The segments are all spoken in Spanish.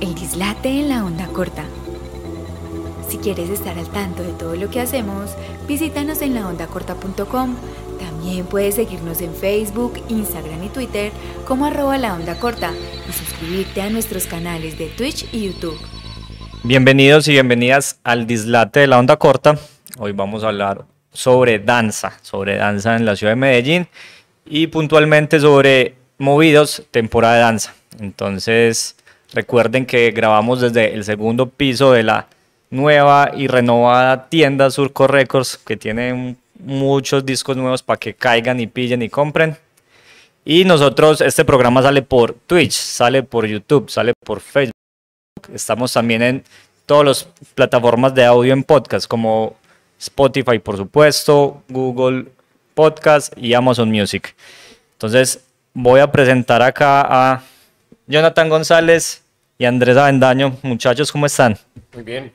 El dislate en la onda corta. Si quieres estar al tanto de todo lo que hacemos, visítanos en laondacorta.com. También puedes seguirnos en Facebook, Instagram y Twitter como arroba la onda corta y suscribirte a nuestros canales de Twitch y YouTube. Bienvenidos y bienvenidas al Dislate de la Onda Corta. Hoy vamos a hablar sobre danza, sobre danza en la ciudad de Medellín y puntualmente sobre movidos, temporada de danza. Entonces, recuerden que grabamos desde el segundo piso de la nueva y renovada tienda Surco Records, que tiene muchos discos nuevos para que caigan y pillen y compren. Y nosotros, este programa sale por Twitch, sale por YouTube, sale por Facebook. Estamos también en todas las plataformas de audio en podcast, como Spotify, por supuesto, Google Podcast y Amazon Music. Entonces, voy a presentar acá a Jonathan González y Andrés Avendaño. Muchachos, ¿cómo están? Muy bien.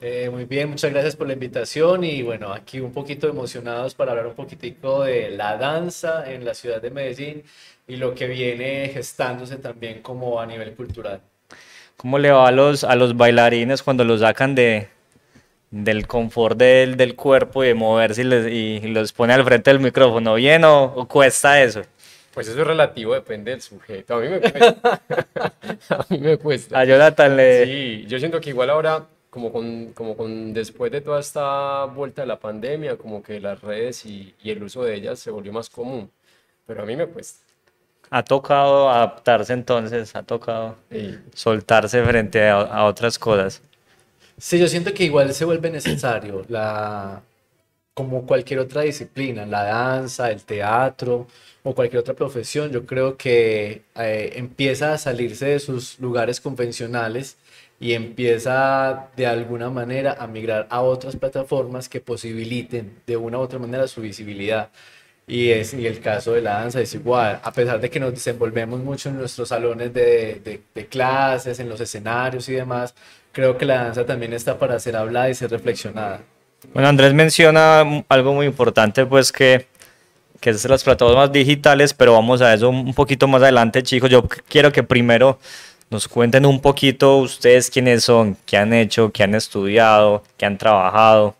Eh, muy bien, muchas gracias por la invitación y bueno, aquí un poquito emocionados para hablar un poquitico de la danza en la ciudad de Medellín y lo que viene gestándose también como a nivel cultural. ¿Cómo le va a los, a los bailarines cuando los sacan de, del confort del, del cuerpo y de moverse y, les, y, los pone al frente del micrófono? ¿Bien o, cuesta eso? Pues eso es relativo, depende del sujeto. A mí me cuesta. a mí me cuesta. A Jonathan le... Sí, yo siento que igual ahora, como con, como con después de toda esta vuelta de la pandemia, como que las redes y, y el uso de ellas se volvió más común. Pero a mí me cuesta. Ha tocado adaptarse entonces, ha tocado Sí. soltarse frente a, a otras cosas. Sí, yo siento que igual se vuelve necesario, la, como cualquier otra disciplina, la danza, el teatro o cualquier otra profesión, yo creo que eh, empieza a salirse de sus lugares convencionales y empieza de alguna manera a migrar a otras plataformas que posibiliten de una u otra manera su visibilidad. Y, es, y el caso de la danza es igual, a pesar de que nos desenvolvemos mucho en nuestros salones de, de, de clases, en los escenarios y demás, creo que la danza también está para ser hablada y ser reflexionada. Bueno, Andrés menciona algo muy importante, pues que, que es las plataformas digitales, pero vamos a eso un poquito más adelante, chicos. Yo quiero que primero nos cuenten un poquito ustedes quiénes son, qué han hecho, qué han estudiado, qué han trabajado.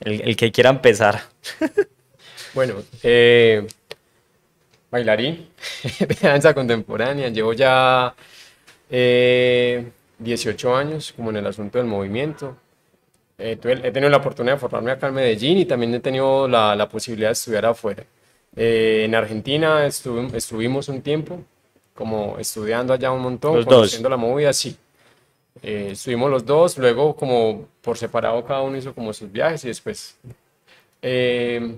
El, que quiera empezar. Bueno, eh, bailarín de danza contemporánea. Llevo ya eh, 18 años como en el asunto del movimiento. Eh, tuve- he tenido la oportunidad de formarme acá en Medellín y también he tenido la, la posibilidad de estudiar afuera. Eh, en Argentina estuvi- estuvimos un tiempo como estudiando allá un montón, Los dos. conociendo la movida, sí. Eh, estuvimos los dos, luego como por separado cada uno hizo como sus viajes y después eh,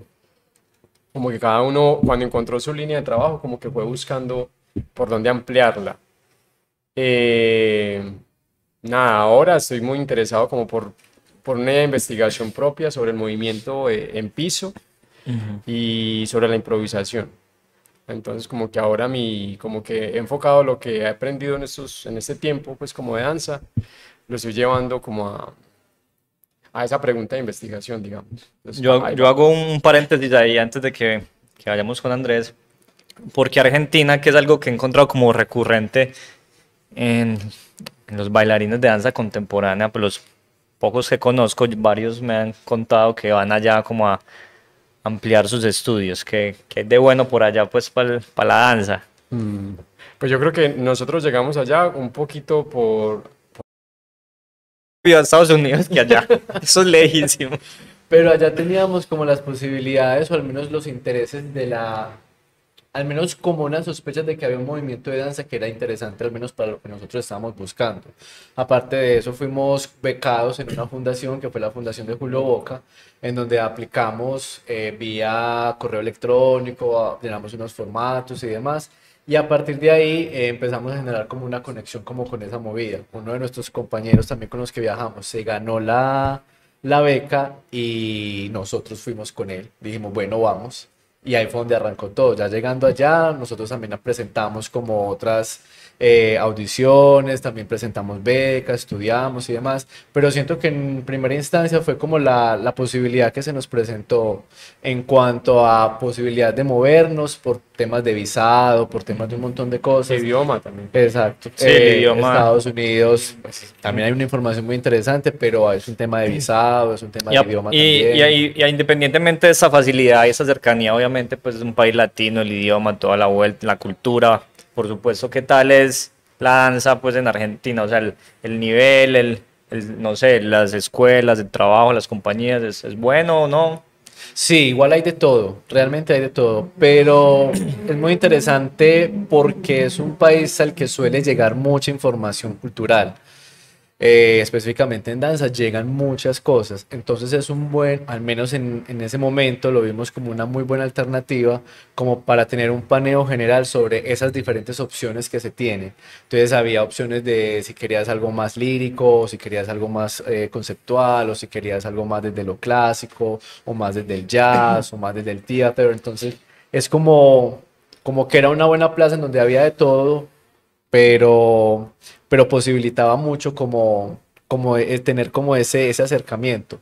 como que cada uno cuando encontró su línea de trabajo como que fue buscando por dónde ampliarla. Eh, nada, ahora estoy muy interesado como por, por una investigación propia sobre el movimiento eh, en piso y sobre la improvisación. Entonces como que ahora mi, como que he enfocado lo que he aprendido en estos, en este tiempo pues como de danza, lo estoy llevando como a, a esa pregunta de investigación, digamos. Entonces, Yo, yo hago un paréntesis ahí antes de que, que vayamos con Andrés, porque Argentina, que es algo que he encontrado como recurrente en, en los bailarines de danza contemporánea, pues los pocos que conozco, varios me han contado que van allá como a ampliar sus estudios, que, que es de bueno por allá pues para la danza. Mm, Pues yo creo que nosotros llegamos allá un poquito por... Vivo a Estados Unidos que allá, eso es lejísimo. Pero allá teníamos como las posibilidades o al menos los intereses de la, al menos como una sospecha de que había un movimiento de danza que era interesante, al menos para lo que nosotros estábamos buscando. Aparte de eso, fuimos becados en una fundación que fue la Fundación de Julio Boca, en donde aplicamos eh, vía correo electrónico, llenamos unos formatos y demás. Y a partir de ahí eh, empezamos a generar como una conexión como con esa movida. Uno de nuestros compañeros también con los que viajamos se ganó la, la beca y nosotros fuimos con él. Dijimos, bueno, vamos. Y ahí fue donde arrancó todo. Ya llegando allá, nosotros también presentamos como otras eh, audiciones, también presentamos becas, estudiamos y demás. Pero siento que en primera instancia fue como la, la posibilidad que se nos presentó en cuanto a posibilidad de movernos por temas de visado, por temas de un montón de cosas. idioma también. Exacto. Sí, el idioma. Estados Unidos, pues, también hay una información muy interesante, pero es un tema de visado, es un tema Y, a- de idioma y- también. y ahí- y ahí, independientemente de esa facilidad y esa cercanía, obviamente, pues es un país latino, el idioma, toda la vuelta, la cultura, por supuesto, ¿qué tal es la danza pues en Argentina? O sea, el, el nivel, el, no sé, las escuelas, el trabajo, las compañías, ¿es, es bueno o no? Sí, igual hay de todo, realmente hay de todo, pero es muy interesante porque es un país al que suele llegar mucha información cultural. Eh, específicamente en danza llegan muchas cosas, entonces es un buen, al menos en, en ese momento lo vimos como una muy buena alternativa como para tener un paneo general sobre esas diferentes opciones que se tienen. Entonces había opciones de si querías algo más lírico, o si querías algo más eh, conceptual, o si querías algo más desde lo clásico, o más desde el jazz, o más desde el teatro. Entonces es como, como que era una buena plaza en donde había de todo, pero, pero posibilitaba mucho como, como eh, tener como ese, ese acercamiento.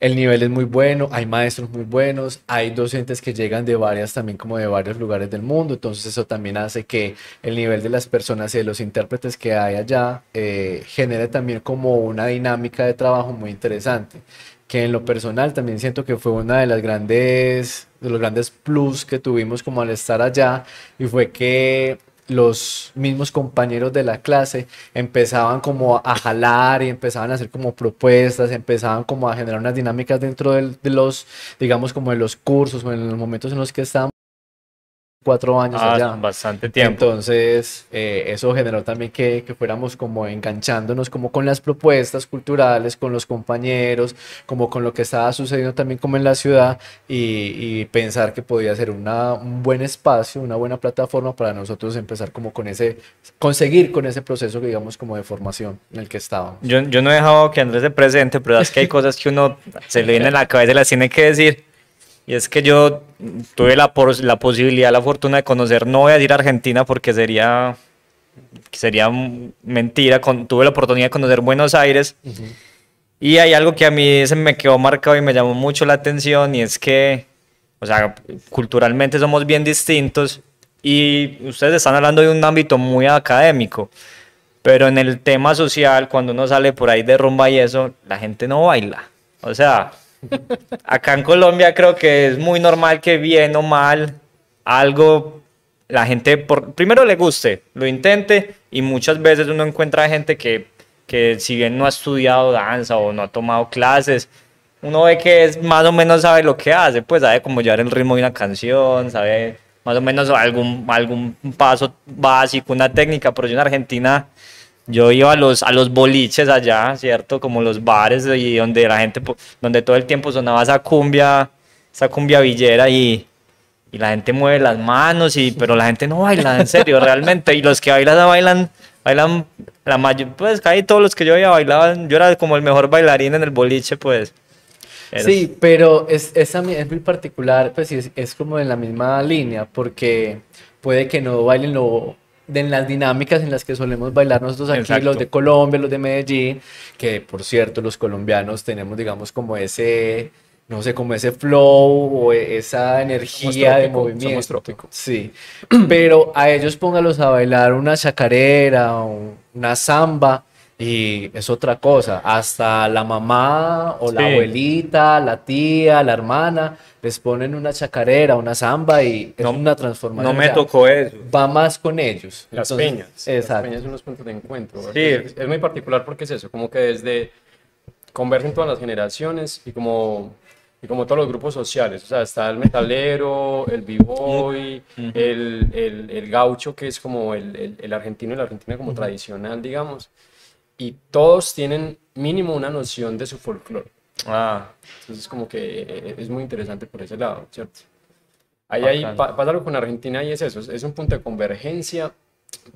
El nivel es muy bueno, hay maestros muy buenos, hay docentes que llegan de varias también como de varios lugares del mundo, entonces eso también hace que el nivel de las personas y de los intérpretes que hay allá eh, genere también como una dinámica de trabajo muy interesante, que en lo personal también siento que fue una de las grandes, de los grandes plus que tuvimos como al estar allá y fue que los mismos compañeros de la clase empezaban como a jalar y empezaban a hacer como propuestas, empezaban como a generar unas dinámicas dentro del- de los, digamos, como de los cursos o en los momentos en los que estábamos cuatro años Ah, allá. bastante tiempo. Entonces, eh, eso generó también que, que fuéramos como enganchándonos como con las propuestas culturales, con los compañeros, como con lo que estaba sucediendo también como en la ciudad y, y pensar que podía ser una, un buen espacio, una buena plataforma para nosotros empezar como con ese, conseguir con ese proceso, digamos, como de formación en el que estábamos. Yo, yo no he dejado que Andrés se presente, pero es que hay cosas que uno se le viene en la cabeza y las tiene que decir. Y es que yo tuve la, la posibilidad, la fortuna de conocer, no voy a decir Argentina porque sería, sería mentira, con, tuve la oportunidad de conocer Buenos Aires. Y hay algo que a mí se me quedó marcado y me llamó mucho la atención y es que, o sea, culturalmente somos bien distintos y ustedes están hablando de un ámbito muy académico. Pero en el tema social, cuando uno sale por ahí de rumba y eso, la gente no baila. O sea, acá en Colombia creo que es muy normal que bien o mal, algo, la gente por, primero le guste, lo intente y muchas veces uno encuentra gente que, que si bien no ha estudiado danza o no ha tomado clases, uno ve que es más o menos sabe lo que hace, pues sabe cómo llevar el ritmo de una canción, sabe más o menos algún, algún paso básico, una técnica, pero yo en Argentina yo iba a los, a los boliches allá, ¿cierto? Como los bares y donde la gente, donde todo el tiempo sonaba esa cumbia, esa cumbia villera y, y la gente mueve las manos, y, pero la gente no baila, en serio, realmente. Y los que bailan, bailan, bailan, la mayor, pues casi todos los que yo veía bailaban, yo era como el mejor bailarín en el boliche, pues. Sí, pero es, es muy particular, pues es, es como en la misma línea, porque puede que no bailen lo, de en las dinámicas en las que solemos bailar nosotros aquí, Exacto. los de Colombia, los de Medellín, que por cierto los colombianos tenemos, digamos, como ese, no sé, como ese flow o e- esa energía de trópico, somos movimiento. trópico. Sí, pero a ellos póngalos a bailar una chacarera o una samba y es otra cosa. Hasta la mamá o la Sí. abuelita, la tía, la hermana les ponen una chacarera, una samba y es No- una transformación. no me tocó eso. Va más con ellos. Las Entonces, peñas. Las Exacto. peñas son los puntos de encuentro. Sí. Es, es muy particular porque es eso, como que desde convergen todas las generaciones y como, y como todos los grupos sociales. O sea, está el metalero, el b-boy, el, el, el gaucho, que es como el, el, el argentino y la argentina como tradicional, digamos. Y todos tienen mínimo una noción de su folclore. Ah, Entonces, como que eh, es muy interesante por ese lado, ¿cierto? Ahí, ahí pa- pasa algo con Argentina y es eso, es- un punto de convergencia,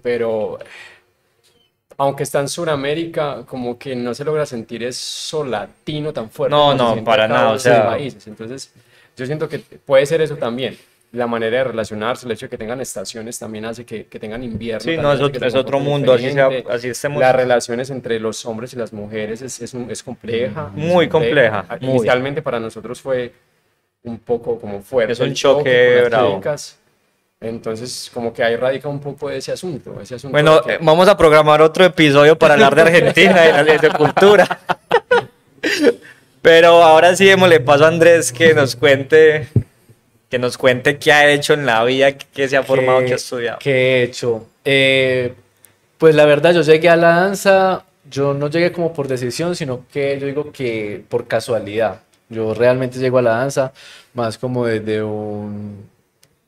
pero aunque está en Sudamérica, como que no se logra sentir eso latino tan fuerte. No, no, para nada, o sea- países. Entonces, yo siento que puede ser eso también. La manera de relacionarse, el hecho de que tengan estaciones también hace que, que tengan invierno. sí, no, es otro, es mundo, así, sea, así estemos. Las relaciones entre los hombres y las mujeres es, es, un- es compleja. Muy compleja, muy. Inicialmente para nosotros fue un poco como fuerte. Es un choque bravo. Entonces, como que ahí radica un poco ese asunto. Ese asunto Bueno, de que- eh, vamos a programar otro episodio para hablar de Argentina y la de cultura. Pero ahora sí démosle paso a Andrés que nos cuente, que nos cuente qué ha hecho en la vida, qué se ha formado, qué ha estudiado. ¿Qué he hecho? Eh, pues la verdad, yo llegué a la danza, yo no llegué como por decisión, sino que yo digo que por casualidad. Yo realmente llego a la danza más como desde un,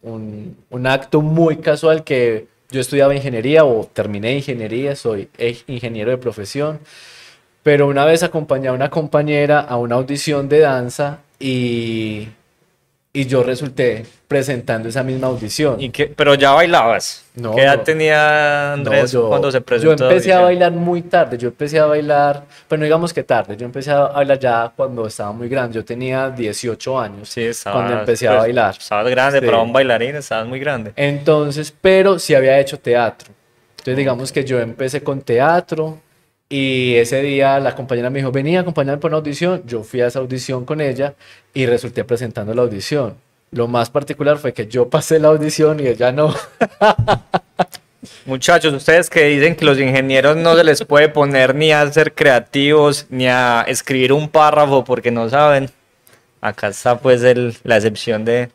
un, un acto muy casual que yo estudiaba ingeniería o terminé ingeniería, soy ingeniero de profesión, pero una vez acompañé a una compañera a una audición de danza y, y yo resulté presentando esa misma audición. ¿Y qué- pero ya bailabas. No, ¿Qué edad no. tenía Andrés No, yo- cuando se Yo presentó? empecé a bailar muy tarde, yo empecé a bailar, pero no digamos que tarde, yo empecé a bailar ya cuando estaba muy grande, yo tenía 18 años Sí, estabas, cuando empecé a pues, bailar. Estabas grande, Sí. para un bailarín estabas muy grande. Entonces, pero sí había hecho teatro. Entonces digamos que yo empecé con teatro y ese día la compañera me dijo, venía a acompañarme por una audición, yo fui a esa audición con ella y resulté presentando la audición. Lo más particular fue que yo pasé la audición y ella no. Muchachos, ustedes que dicen que los ingenieros no se les puede poner ni a ser creativos ni a escribir un párrafo porque no saben. Acá está pues el, la excepción de,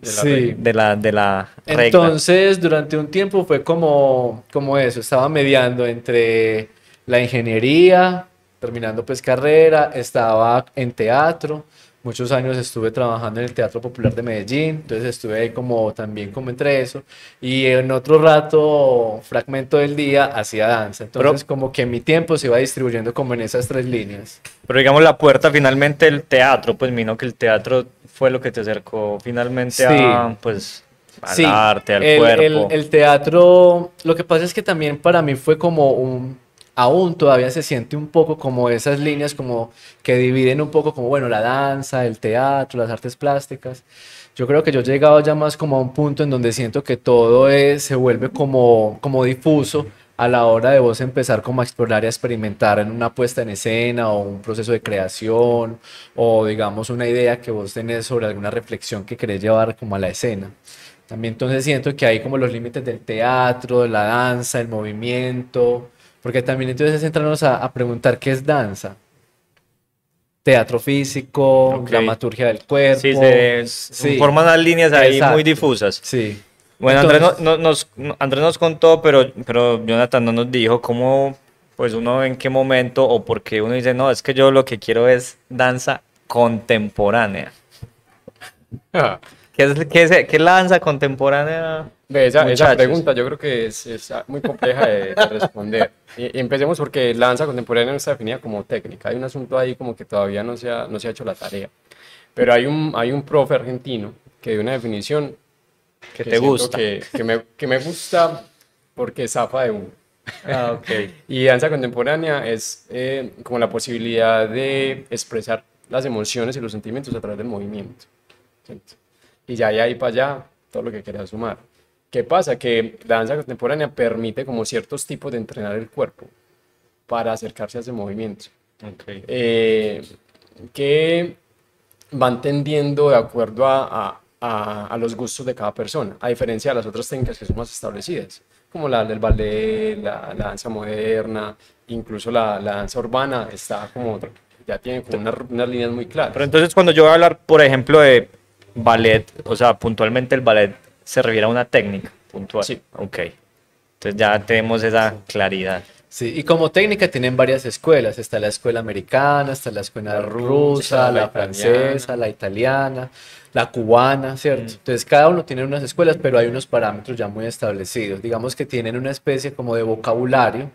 de la Sí. de la, de la regla. Entonces, durante un tiempo fue como, como eso, estaba mediando entre la ingeniería, terminando pues carrera, estaba en teatro, muchos años estuve trabajando en el Teatro Popular de Medellín, entonces estuve ahí como también como entre eso, y en otro rato, fragmento del día, hacía danza, entonces como que mi tiempo se iba distribuyendo como en esas tres líneas. Pero digamos la puerta finalmente el teatro, pues mino que el teatro fue lo que te acercó finalmente a pues al Sí, arte, al el, cuerpo. el- el teatro, lo que pasa es que también para mí fue como un, aún todavía se siente un poco como esas líneas como que dividen un poco como, bueno, la danza, el teatro, las artes plásticas. Yo creo que yo he llegado ya más como a un punto en donde siento que todo es- se vuelve como, como difuso a la hora de vos empezar como a explorar y a experimentar en una puesta en escena o un proceso de creación o digamos una idea que vos tenés sobre alguna reflexión que querés llevar como a la escena. También entonces siento que hay como los límites del teatro, de la danza, el movimiento, porque también entonces entrarnos a, a preguntar qué es danza. Teatro físico, Ok. dramaturgia del cuerpo. Sí, se, Sí. forman las líneas ahí Exacto. muy difusas. Sí. Bueno, Andrés, no- no- nos, Andrés nos contó, pero, pero Jonathan no nos dijo cómo, pues uno en qué momento o por qué uno dice, no, es que yo lo que quiero es danza contemporánea. ¿Qué es, qué es, qué es la danza contemporánea? Esa, esa pregunta yo creo que es, es muy compleja de, de responder. Y, y empecemos porque la danza contemporánea no está definida como técnica. Hay un asunto ahí como que todavía no se ha, no se ha hecho la tarea. Pero hay un, hay un profe argentino que dio una definición Que te siento gusta. Que, que me, que me gusta porque zafa de uno. Ah, ok. Y danza contemporánea es eh, como la posibilidad de expresar las emociones y los sentimientos a través del movimiento. ¿cierto? Y ya de ahí para allá, todo lo que quieras sumar. ¿Qué pasa? Que la danza contemporánea permite como ciertos tipos de entrenar el cuerpo para acercarse a ese movimiento. ok. eh, que van tendiendo de acuerdo a, a- a- a los gustos de cada persona, a diferencia de las otras técnicas que son más establecidas, como la del ballet, la, la danza moderna, incluso la, la danza urbana, está como, ya tiene como unas, unas líneas muy claras. Pero entonces cuando yo voy a hablar, por ejemplo, de ballet, o sea, puntualmente el ballet se refiere a una técnica puntual. Sí. Ok. Entonces ya tenemos esa claridad. Sí, y como técnica tienen varias escuelas. Está la escuela americana, está la escuela La rusa, la, la francesa, la italiana, la cubana, ¿cierto? Entonces cada uno tiene unas escuelas, pero hay unos parámetros ya muy establecidos. Digamos que tienen una especie como de vocabulario,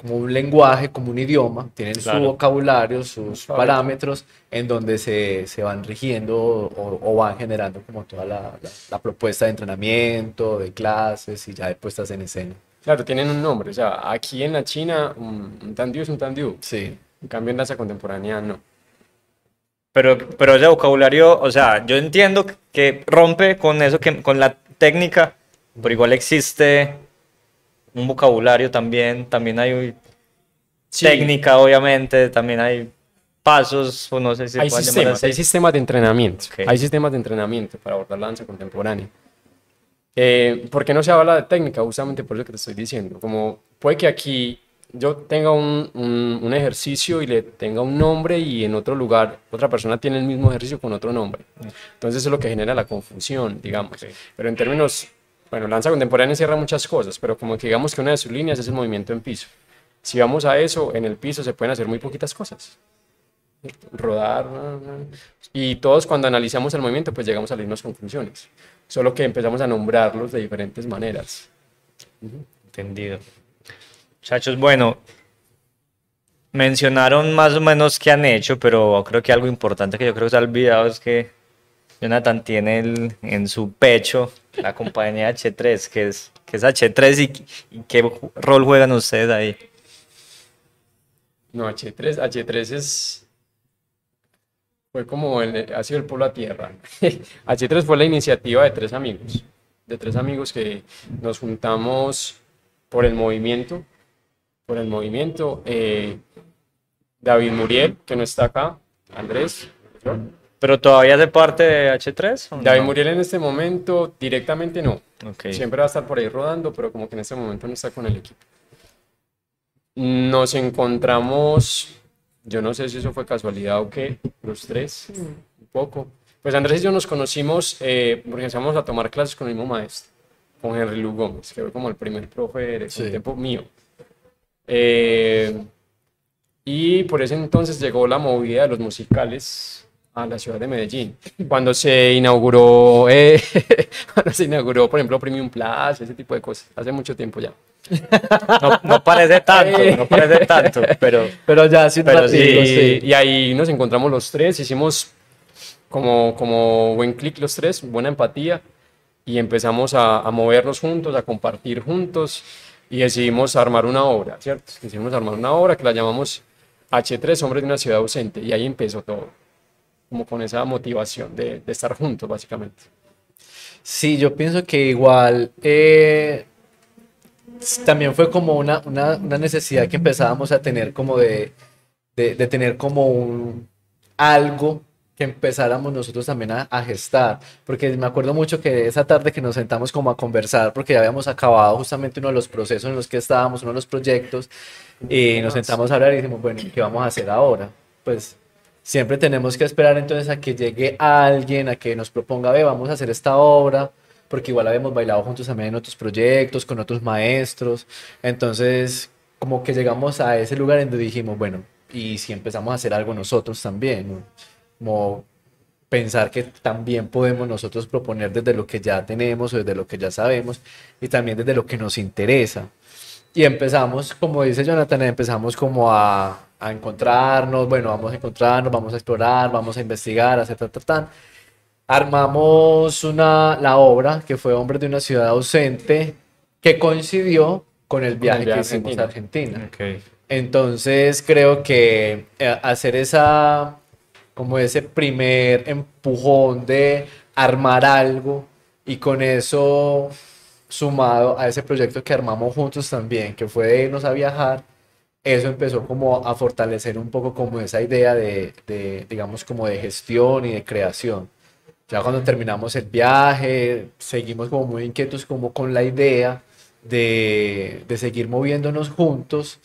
como un lenguaje, como un idioma. Tienen su Claro. vocabulario, sus Correcto. parámetros, en donde se, se van rigiendo o, o van generando como toda la, la- la propuesta de entrenamiento, de clases y ya de puestas en escena. Claro, tienen un nombre, o sea, aquí en la China un, un tandiu es un tandiu, Sí. en cambio en danza contemporánea no. Pero, pero ese vocabulario, o sea, yo entiendo que rompe con eso, que, con la técnica, pero igual existe un vocabulario también, también hay Sí. técnica, obviamente, también hay pasos, o no sé si hay sistemas, hay sistemas de entrenamiento. Ok. Hay sistemas de entrenamiento para abordar la danza contemporánea. Eh, ¿Por qué no se habla de técnica? Justamente por eso que te estoy diciendo. Como puede que aquí yo tenga un, un, un, ejercicio y le tenga un nombre y en otro lugar otra persona tiene el mismo ejercicio con otro nombre. Entonces eso es lo que genera la confusión, digamos. Pero en términos, bueno, lanza contemporánea cierra muchas cosas, pero como que digamos que una de sus líneas es el movimiento en piso. Si vamos a eso, en el piso se pueden hacer muy poquitas cosas. Rodar. Y todos cuando analizamos el movimiento, pues llegamos a las mismas conclusiones. Solo que empezamos a nombrarlos de diferentes maneras. Entendido. Muchachos, bueno, mencionaron más o menos qué han hecho, pero creo que algo importante que yo creo que se ha olvidado es que Jonathan tiene el, en su pecho la compañía H3, que es, que es H3 y, qué rol juegan ustedes ahí. No, H3, H3 es. Fue como ha sido el polo a tierra. H3 fue la iniciativa de tres amigos, de tres amigos que nos juntamos por el movimiento, por el movimiento. Eh, David Muriel, que no está acá, Andrés. ¿Pero todavía hace parte de H3? David no? Muriel en este momento directamente no. Okay. Siempre va a estar por ahí rodando, pero como que en este momento no está con el equipo. Nos encontramos, yo no sé si eso fue casualidad o qué, los tres, un poco. Pues Andrés y yo nos conocimos eh, porque empezamos a tomar clases con el mismo maestro, con Henry Lu Gómez, que fue como el primer profe de Sí. tiempo mío. Eh, y por ese entonces llegó la movida de los musicales a la ciudad de Medellín. Cuando se inauguró, eh, cuando se inauguró, por ejemplo, Premium Plus, ese tipo de cosas, hace mucho tiempo ya. No, no parece tanto, no parece tanto, pero Pero ya hace un Pero Y, sí. y ahí nos encontramos los tres, hicimos como, como buen clic los tres, buena empatía, y empezamos a, a movernos juntos, a compartir juntos, y decidimos armar una obra, ¿cierto? Decidimos armar una obra que la llamamos H3, Hombres de una Ciudad Ausente, y ahí empezó todo, como con esa motivación de, de estar juntos, básicamente. Sí, yo pienso que igual eh, también fue como una, una, una necesidad que empezábamos a tener como de, de, de tener como un algo que empezáramos nosotros también a, a gestar, porque me acuerdo mucho que esa tarde que nos sentamos como a conversar, porque ya habíamos acabado justamente uno de los procesos en los que estábamos, uno de los proyectos, y nos sentamos a hablar y dijimos, bueno, ¿qué vamos a hacer ahora? Pues siempre tenemos que esperar entonces a que llegue alguien, a que nos proponga, ve, vamos a hacer esta obra, porque igual habíamos bailado juntos también en otros proyectos, con otros maestros, entonces como que llegamos a ese lugar en donde dijimos, bueno, y si empezamos a hacer algo nosotros también, ¿no? como pensar que también podemos nosotros proponer desde lo que ya tenemos o desde lo que ya sabemos y también desde lo que nos interesa. Y empezamos, como dice Jonathan, empezamos como a, a encontrarnos, bueno, vamos a encontrarnos, vamos a explorar, vamos a investigar, a hacer ta, ta, ta. Armamos una, la obra que fue Hombres de una ciudad ausente, que coincidió con el viaje, viaje que hicimos a Argentina. Entonces creo que eh, hacer esa, como ese primer empujón de armar algo y con eso sumado a ese proyecto que armamos juntos también, que fue de irnos a viajar, eso empezó como a fortalecer un poco como esa idea de, de, digamos, como de gestión y de creación. Ya cuando terminamos el viaje, seguimos como muy inquietos como con la idea de, de seguir moviéndonos juntos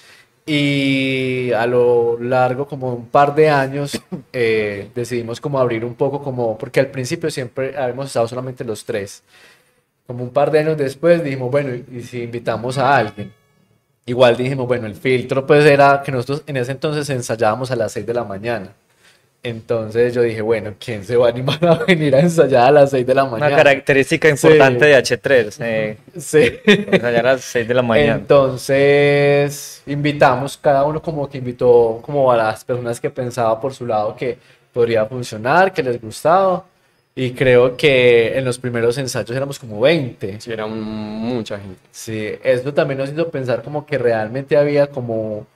y a lo largo como un par de años eh, decidimos como abrir un poco como, porque al principio siempre habíamos estado solamente los tres. Como un par de años después dijimos, bueno, ¿y si invitamos a alguien? Igual dijimos, bueno, el filtro pues era que nosotros en ese entonces ensayábamos a las 6 de la mañana. Entonces yo dije, bueno, ¿quién se va a animar a venir a ensayar a las 6 de la Una mañana? característica importante de H3, eh, Sí. ensayar a las 6 de la mañana. Entonces, invitamos, cada uno como que invitó como a las personas que pensaba por su lado que podría funcionar, que les gustaba. Y creo que en los primeros ensayos éramos como 20. Sí, era un- mucha gente. Sí, eso también nos hizo pensar como que realmente había como,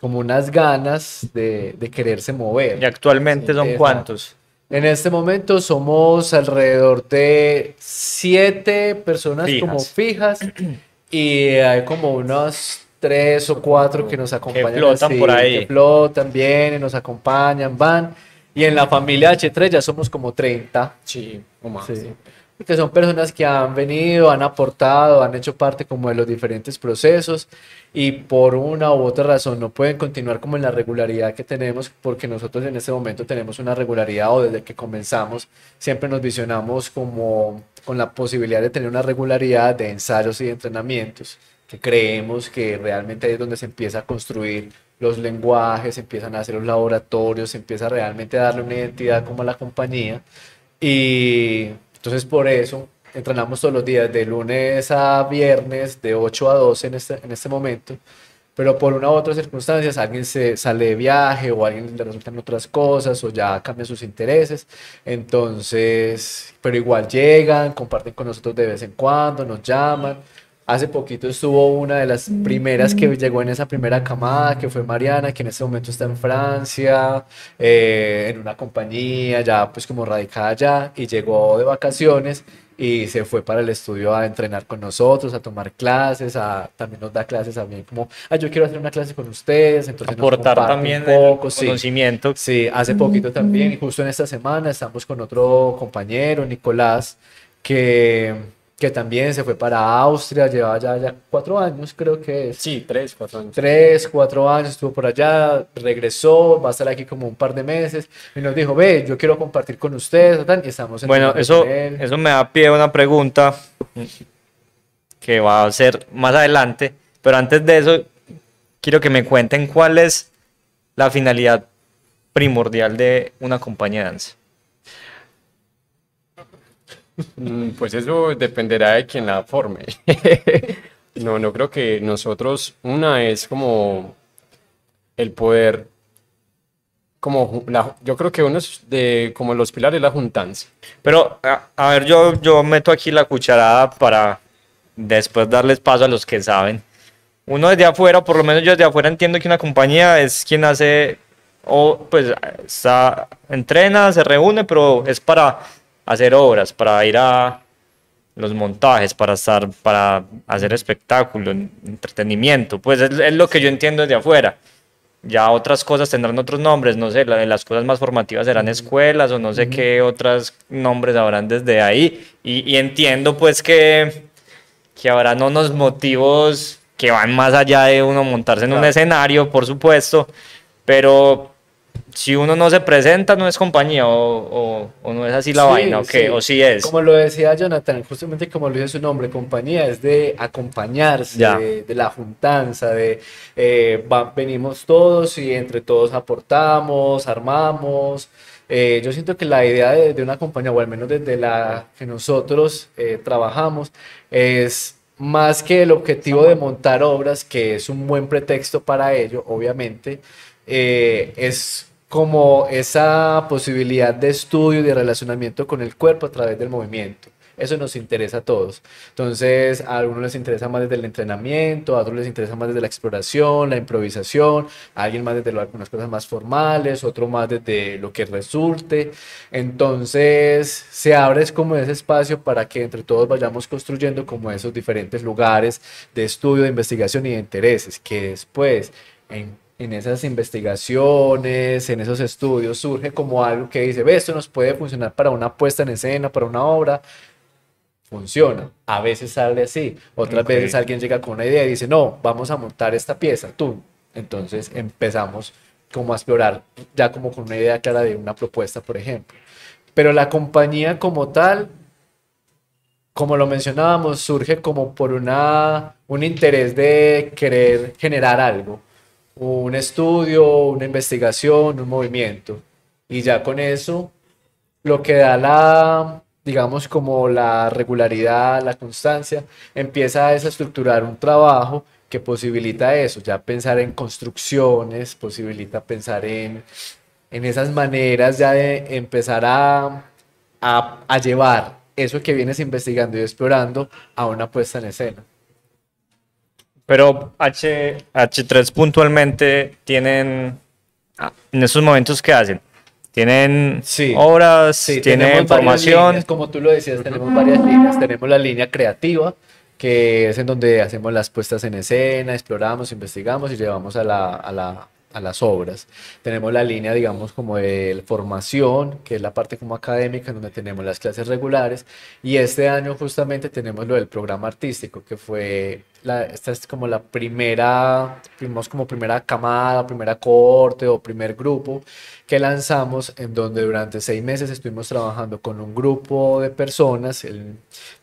como unas ganas de, de quererse mover. ¿Y actualmente son Exacto. cuántos? En este momento somos alrededor de siete personas como fijas y hay como unos tres o cuatro que nos acompañan. flotan por ahí. Que flotan, vienen, nos acompañan, van. Y en la familia H3 ya somos como 30. Sí, o más. Sí. sí. que son personas que han venido, han aportado, han hecho parte como de los diferentes procesos y por una u otra razón no pueden continuar como en la regularidad que tenemos porque nosotros en este momento tenemos una regularidad o desde que comenzamos siempre nos visionamos como con la posibilidad de tener una regularidad de ensayos y de entrenamientos que creemos que realmente ahí es donde se empieza a construir los lenguajes, empiezan a hacer los laboratorios, se empieza realmente a darle una identidad como a la compañía. Y entonces por eso entrenamos todos los días, de lunes a viernes, de 8 a 12 en este, en este momento, pero por una u otra circunstancias alguien se sale de viaje o alguien le resultan otras cosas o ya cambia sus intereses, entonces, pero igual llegan, comparten con nosotros de vez en cuando, nos llaman. Hace poquito estuvo una de las primeras que llegó en esa primera camada, que fue Mariana, que en este momento está en Francia, eh, en una compañía, ya pues como radicada allá, y llegó de vacaciones y se fue para el estudio a entrenar con nosotros, a tomar clases, a, también nos da clases a mí como, ah, yo quiero hacer una clase con ustedes, entonces aportar también un poco, sí. conocimiento. Sí, hace poquito también, justo en esta semana estamos con otro compañero, Nicolás, que que también se fue para Austria, lleva ya, ya cuatro años, creo que es. Sí, tres, cuatro años. Tres, cuatro años, estuvo por allá, regresó, va a estar aquí como un par de meses, y nos dijo, ve, yo quiero compartir con ustedes, y estamos Bueno, eso, eso me da pie a una pregunta que va a ser más adelante, pero antes de eso, quiero que me cuenten cuál es la finalidad primordial de una compañía de danza. Mm, pues eso dependerá de quien la forme. no, no creo que nosotros, una es como el poder, como la, yo creo que uno es de como los pilares la juntanza. Pero, a, ver, yo, yo meto aquí la cucharada para después darles paso a los que saben. Uno desde afuera, por lo menos yo desde afuera entiendo que una compañía es quien hace, o pues está, entrena, se reúne, pero es para hacer obras, para ir a los montajes, para estar, para hacer espectáculo, entretenimiento, pues es, lo que yo entiendo desde afuera. Ya otras cosas tendrán otros nombres, no sé, las cosas más formativas serán escuelas o no sé qué otros nombres habrán desde ahí. Y, entiendo pues que, que habrán unos motivos que van más allá de uno montarse en un escenario, por supuesto, pero si uno no se presenta, no es compañía, o, no es así la vaina, o qué, o sí es. Como lo decía Jonathan, justamente como lo dice su nombre, compañía es de acompañarse, de, la juntanza, de eh, venimos todos y entre todos aportamos, armamos. Eh, yo siento que la idea de, una compañía, o al menos desde la que nosotros eh, trabajamos, es más que el objetivo de montar obras, que es un buen pretexto para ello, obviamente, es como esa posibilidad de estudio y de relacionamiento con el cuerpo a través del movimiento. Eso nos interesa a todos. Entonces, a algunos les interesa más desde el entrenamiento, a otros les interesa más desde la exploración, la improvisación, a alguien más desde algunas cosas más formales, otro más desde lo que resulte. Entonces, se abre como ese espacio para que entre todos vayamos construyendo como esos diferentes lugares de estudio, de investigación y de intereses, que después en en esas investigaciones, en esos estudios, surge como algo que dice, ve, esto nos puede funcionar para una puesta en escena, para una obra, funciona. A veces sale así, otras veces alguien llega con una idea y dice, no, vamos a montar esta pieza, tú. Entonces empezamos como a explorar, ya como con una idea clara de una propuesta, por ejemplo. Pero la compañía como tal, como lo mencionábamos, surge como por una, un interés de querer generar algo un estudio, una investigación, un movimiento. Y ya con eso, lo que da la, digamos, como la regularidad, la constancia, empieza a desestructurar un trabajo que posibilita eso, ya pensar en construcciones, posibilita pensar en, en esas maneras ya de empezar a, a, a llevar eso que vienes investigando y explorando a una puesta en escena. Pero H, H3 puntualmente tienen, ah, en esos momentos, ¿qué hacen? Tienen obras, tienen formación. como tú lo decías, tenemos varias líneas. Tenemos la línea creativa, que es en donde hacemos las puestas en escena, exploramos, investigamos y llevamos a la, a la, a las obras. Tenemos la línea, digamos, como de formación, que es la parte como académica, donde tenemos las clases regulares, y este año justamente tenemos lo del programa artístico, que fue, esta es como la primera, como primera camada, primera corte o primer grupo que lanzamos, en donde durante seis meses estuvimos trabajando con un grupo de personas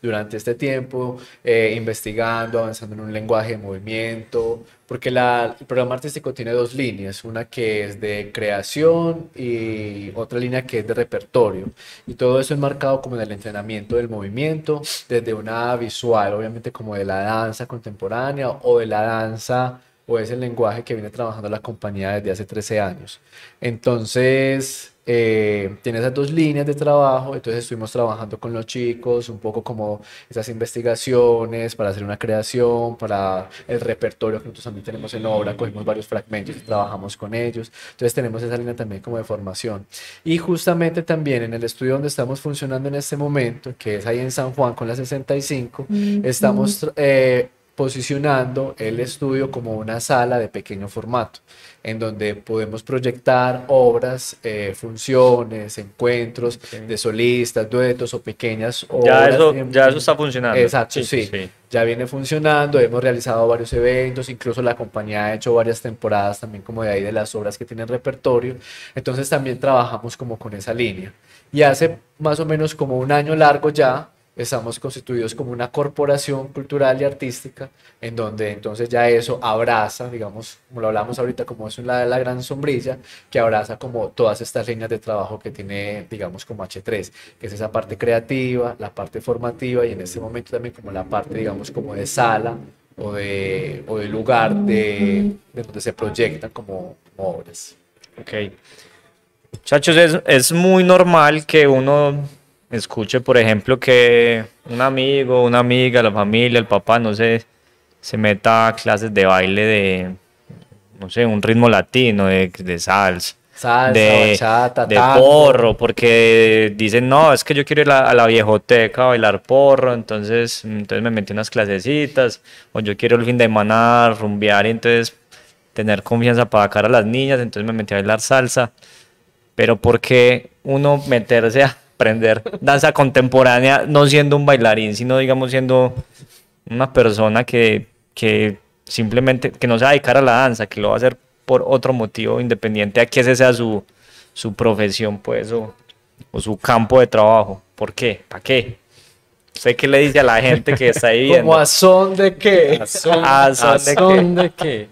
durante este tiempo, eh, investigando, avanzando en un lenguaje de movimiento, porque el programa artístico tiene dos líneas, una que es de creación y otra línea que es de repertorio. Y todo eso es marcado como en el entrenamiento del movimiento, desde una visual, obviamente como de la danza contemporánea o de la danza o es el lenguaje que viene trabajando la compañía desde hace 13 años. Entonces, eh, tiene esas dos líneas de trabajo, entonces estuvimos trabajando con los chicos, un poco como esas investigaciones para hacer una creación, para el repertorio que nosotros también tenemos en obra, cogimos varios fragmentos y trabajamos con ellos, entonces tenemos esa línea también como de formación. Y justamente también en el estudio donde estamos funcionando en este momento, que es ahí en San Juan con la 65, estamos... Eh, posicionando el estudio como una sala de pequeño formato, en donde podemos proyectar obras, eh, funciones, encuentros de solistas, duetos o pequeñas obras. Ya eso, ya eso está funcionando. Exacto, sí, Ya viene funcionando, hemos realizado varios eventos, incluso la compañía ha hecho varias temporadas también como de ahí de las obras que tienen repertorio. Entonces también trabajamos como con esa línea. Y hace más o menos como un año largo ya, estamos constituidos como una corporación cultural y artística, en donde entonces ya eso abraza, digamos, como lo hablamos ahorita, como es la, la gran sombrilla, que abraza como todas estas líneas de trabajo que tiene, digamos, como H3, que es esa parte creativa, la parte formativa y en este momento también como la parte, digamos, como de sala o de, o de lugar de, de donde se proyectan como, obras. Ok. Muchachos, es, es muy normal que uno escuche, por ejemplo, que un amigo, una amiga, la familia, el papá, no sé, se meta a clases de baile de, no sé, un ritmo latino, de, de salsa. Salsa, de, bachata, de porro, porque dicen, no, es que yo quiero ir a, la viejoteca a bailar porro, entonces, entonces me metí unas clasecitas, o yo quiero el fin de semana rumbear y entonces tener confianza para sacar a las niñas, entonces me metí a bailar salsa, pero ¿por qué uno meterse a aprender danza contemporánea no siendo un bailarín, sino digamos siendo una persona que, que simplemente, que no se va a dedicar a la danza, que lo va a hacer por otro motivo independiente a que ese sea su, su profesión, pues, o, o su campo de trabajo. ¿Por qué? ¿Para qué? ¿Usted qué le dice a la gente que está ahí viendo? ¿Como a son de qué? ¿A son, de, qué?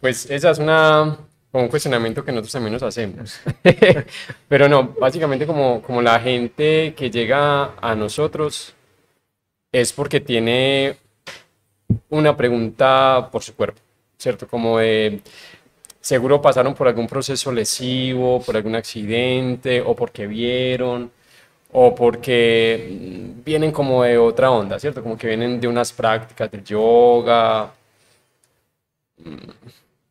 Pues esa es una, un cuestionamiento que nosotros también nos hacemos. Pero no, básicamente como, como la gente que llega a nosotros es porque tiene una pregunta por su cuerpo, ¿cierto? Como de, seguro pasaron por algún proceso lesivo, por algún accidente, o porque vieron, o porque vienen como de otra onda, ¿cierto? Como que vienen de unas prácticas de yoga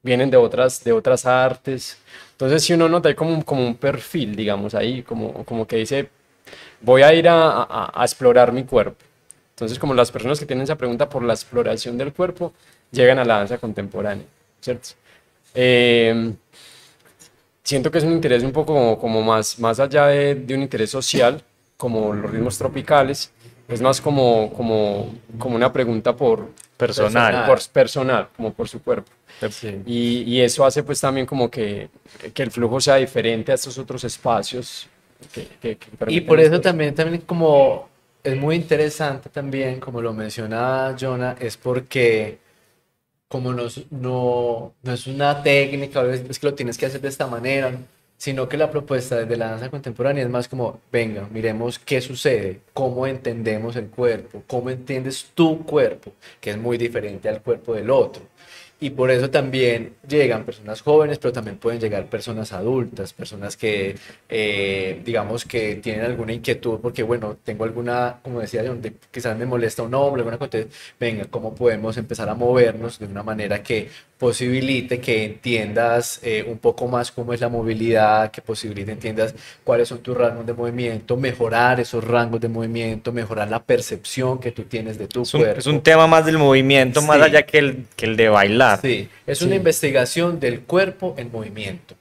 vienen de otras, de otras artes. Entonces, si uno nota hay como, como un perfil, digamos, ahí, como, como que dice, voy a ir a, a, explorar mi cuerpo. Entonces, como las personas que tienen esa pregunta por la exploración del cuerpo, llegan a la danza contemporánea, ¿cierto? Eh, siento que es un interés un poco como, como más, más allá de, de, un interés social, como los ritmos tropicales, es más como, como, como una pregunta por personal, por personal, como por su cuerpo. Y, y, eso hace pues también como que, que, el flujo sea diferente a estos otros espacios. Que, y por eso también, también como es muy interesante también, como lo menciona Jonah, es porque como no, no, no es una técnica, es que lo tienes que hacer de esta manera, sino que la propuesta desde la danza contemporánea es más como, venga, miremos qué sucede, cómo entendemos el cuerpo, cómo entiendes tu cuerpo, que es muy diferente al cuerpo del otro. Y por eso también llegan personas jóvenes, pero también pueden llegar personas adultas, personas que, eh, digamos, que tienen alguna inquietud, porque, bueno, tengo alguna, como decía, donde quizás me molesta un hombre, alguna cosa. Venga, ¿cómo podemos empezar a movernos de una manera que posibilite que entiendas eh, un poco más cómo es la movilidad, que posibilite entiendas cuáles son tus rangos de movimiento, mejorar esos rangos de movimiento, mejorar la percepción que tú tienes de tu Es un, cuerpo. es un tema más del movimiento, más allá que el, que el de bailar. Sí, es una investigación del cuerpo en movimiento.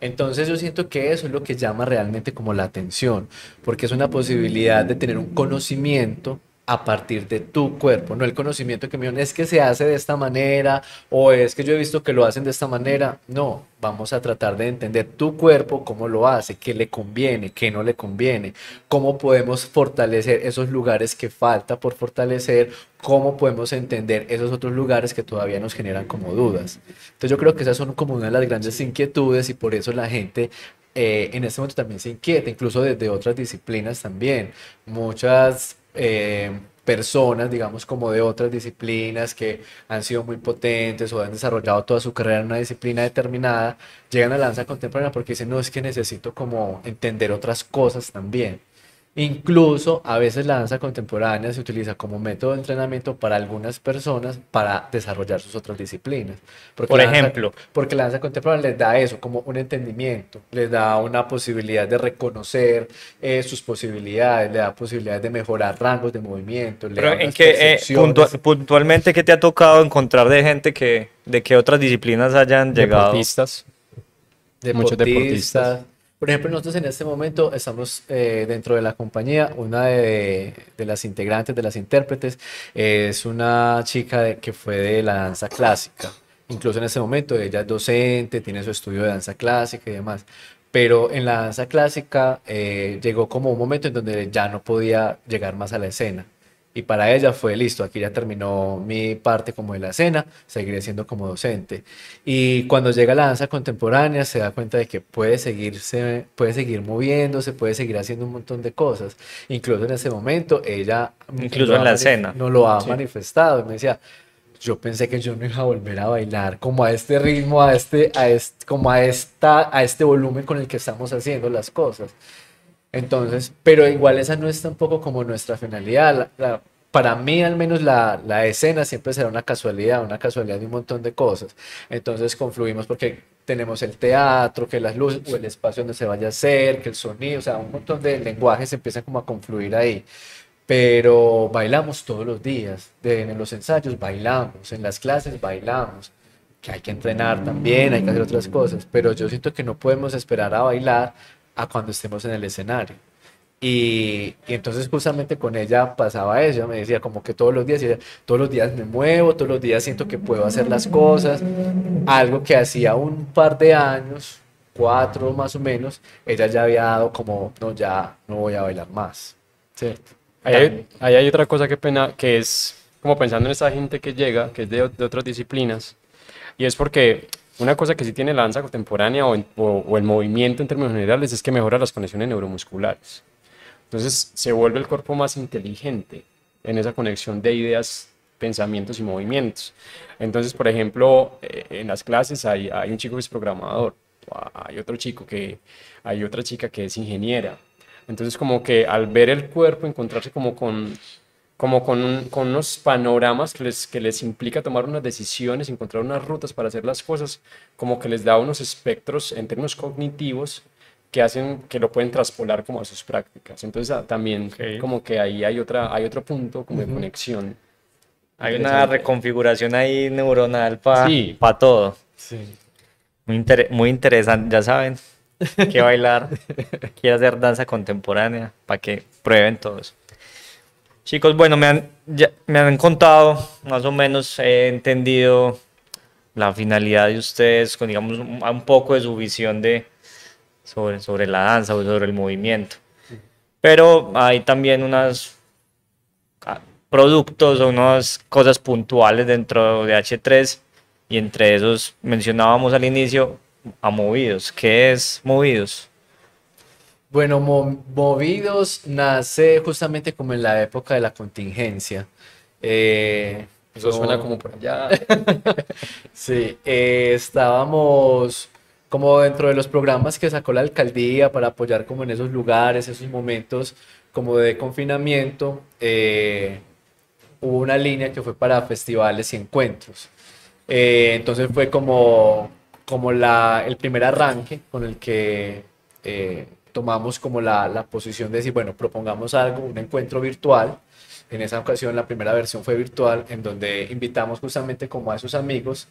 Entonces yo siento que eso es lo que llama realmente como la atención, porque es una posibilidad de tener un conocimiento a partir de tu cuerpo, no el conocimiento que me es que se hace de esta manera o es que yo he visto que lo hacen de esta manera. No, vamos a tratar de entender tu cuerpo, cómo lo hace, qué le conviene, qué no le conviene, cómo podemos fortalecer esos lugares que falta por fortalecer, cómo podemos entender esos otros lugares que todavía nos generan como dudas. Entonces yo creo que esas son como una de las grandes inquietudes y por eso la gente eh, en este momento también se inquieta, incluso desde otras disciplinas también. Muchas eh, personas, digamos, como de otras disciplinas que han sido muy potentes o han desarrollado toda su carrera en una disciplina determinada, llegan a la danza contemporánea porque dicen, no, es que necesito como entender otras cosas también. Incluso a veces la danza contemporánea se utiliza como método de entrenamiento para algunas personas para desarrollar sus otras disciplinas. Porque Por danza- ejemplo. porque la danza contemporánea les da eso, como un entendimiento, les da una posibilidad de reconocer eh, sus posibilidades, le da posibilidades de mejorar rangos de movimiento. le Pero da en que eh, puntualmente, ¿qué te ha tocado encontrar de gente que, de que otras disciplinas hayan llegado? Deportistas. muchos deportistas. Por ejemplo, nosotros en este momento estamos eh, dentro de la compañía, una de, las integrantes, de las intérpretes, es una chica de- que fue de la danza clásica. Incluso en este momento ella es docente, tiene su estudio de danza clásica y demás. Pero en la danza clásica eh, llegó como un momento en donde ya no podía llegar más a la escena. Y para ella fue listo, aquí ya terminó mi parte como de la escena, seguiré siendo como docente. Y cuando llega a la danza contemporánea se da cuenta de que puede seguirse, puede seguir moviéndose, puede seguir haciendo un montón de cosas. Incluso en ese momento ella Incluso en la escena. No lo ha manifestado. Me decía, yo pensé que yo no iba a volver a bailar como a este ritmo, a este, a este, como a esta, a este volumen con el que estamos haciendo las cosas. Entonces, pero igual esa no es tampoco como nuestra finalidad. Para mí, al menos, la, la escena siempre será una casualidad, una casualidad de un montón de cosas. Entonces, confluimos porque tenemos el teatro, que las luces, o el espacio donde se vaya a hacer, que el sonido, o sea, un montón de lenguajes empiezan como a confluir ahí. Pero bailamos todos los días, en los ensayos bailamos, en las clases bailamos que hay que entrenar también, hay que hacer otras cosas, pero yo siento que no podemos esperar a bailar a cuando estemos en el escenario. Y, entonces justamente con ella pasaba eso, me decía como que todos los días, todos los días me muevo, todos los días siento que puedo hacer las cosas, algo que hacía un par de años, cuatro más o menos, ella ya había dado como, no, ya no voy a bailar más, ¿cierto? Ahí hay, otra cosa que pena, que es como pensando en esa gente que llega, que es de otras disciplinas, y es porque una cosa que sí tiene la danza contemporánea o, el movimiento en términos generales es que mejora las conexiones neuromusculares. Entonces se vuelve el cuerpo más inteligente en esa conexión de ideas, pensamientos y movimientos. Entonces, por ejemplo, eh, en las clases hay, hay un chico que es programador, hay otro chico que, hay otra chica que es ingeniera. Entonces, como que al ver el cuerpo, encontrarse como con, como con, un- con unos panoramas que les, que les implica tomar unas decisiones, encontrar unas rutas para hacer las cosas, como que les da unos espectros en términos cognitivos que hacen que lo pueden traspolar como a sus prácticas. Entonces, ah, también como que ahí hay, otra, hay otro punto como de conexión. Hay una reconfiguración ahí neuronal para Sí. todo. Sí. Muy, inter- muy interesante, ya saben. Que bailar, quiere hacer danza contemporánea, para que prueben todos. Chicos, bueno, me han, ya- me han contado, más o menos he entendido la finalidad de ustedes, con digamos un, un poco de su visión de, sobre, sobre la danza o sobre el movimiento. Pero hay también unos productos o unas cosas puntuales dentro de H3 y entre esos mencionábamos al inicio a Movidos. ¿Qué es Movidos? Bueno, Mo- Movidos nace justamente como en la época de la contingencia. Eh, Eso suena como por allá. Sí, eh, estábamos como dentro de los programas que sacó la alcaldía para apoyar como en esos lugares, esos momentos como de confinamiento. eh, hubo una línea que fue para festivales y encuentros. Entonces fue como, como la, el primer arranque con el que tomamos como la, la posición de decir, bueno, propongamos algo, un encuentro virtual. En esa ocasión la primera versión fue virtual, en donde invitamos justamente como a esos amigos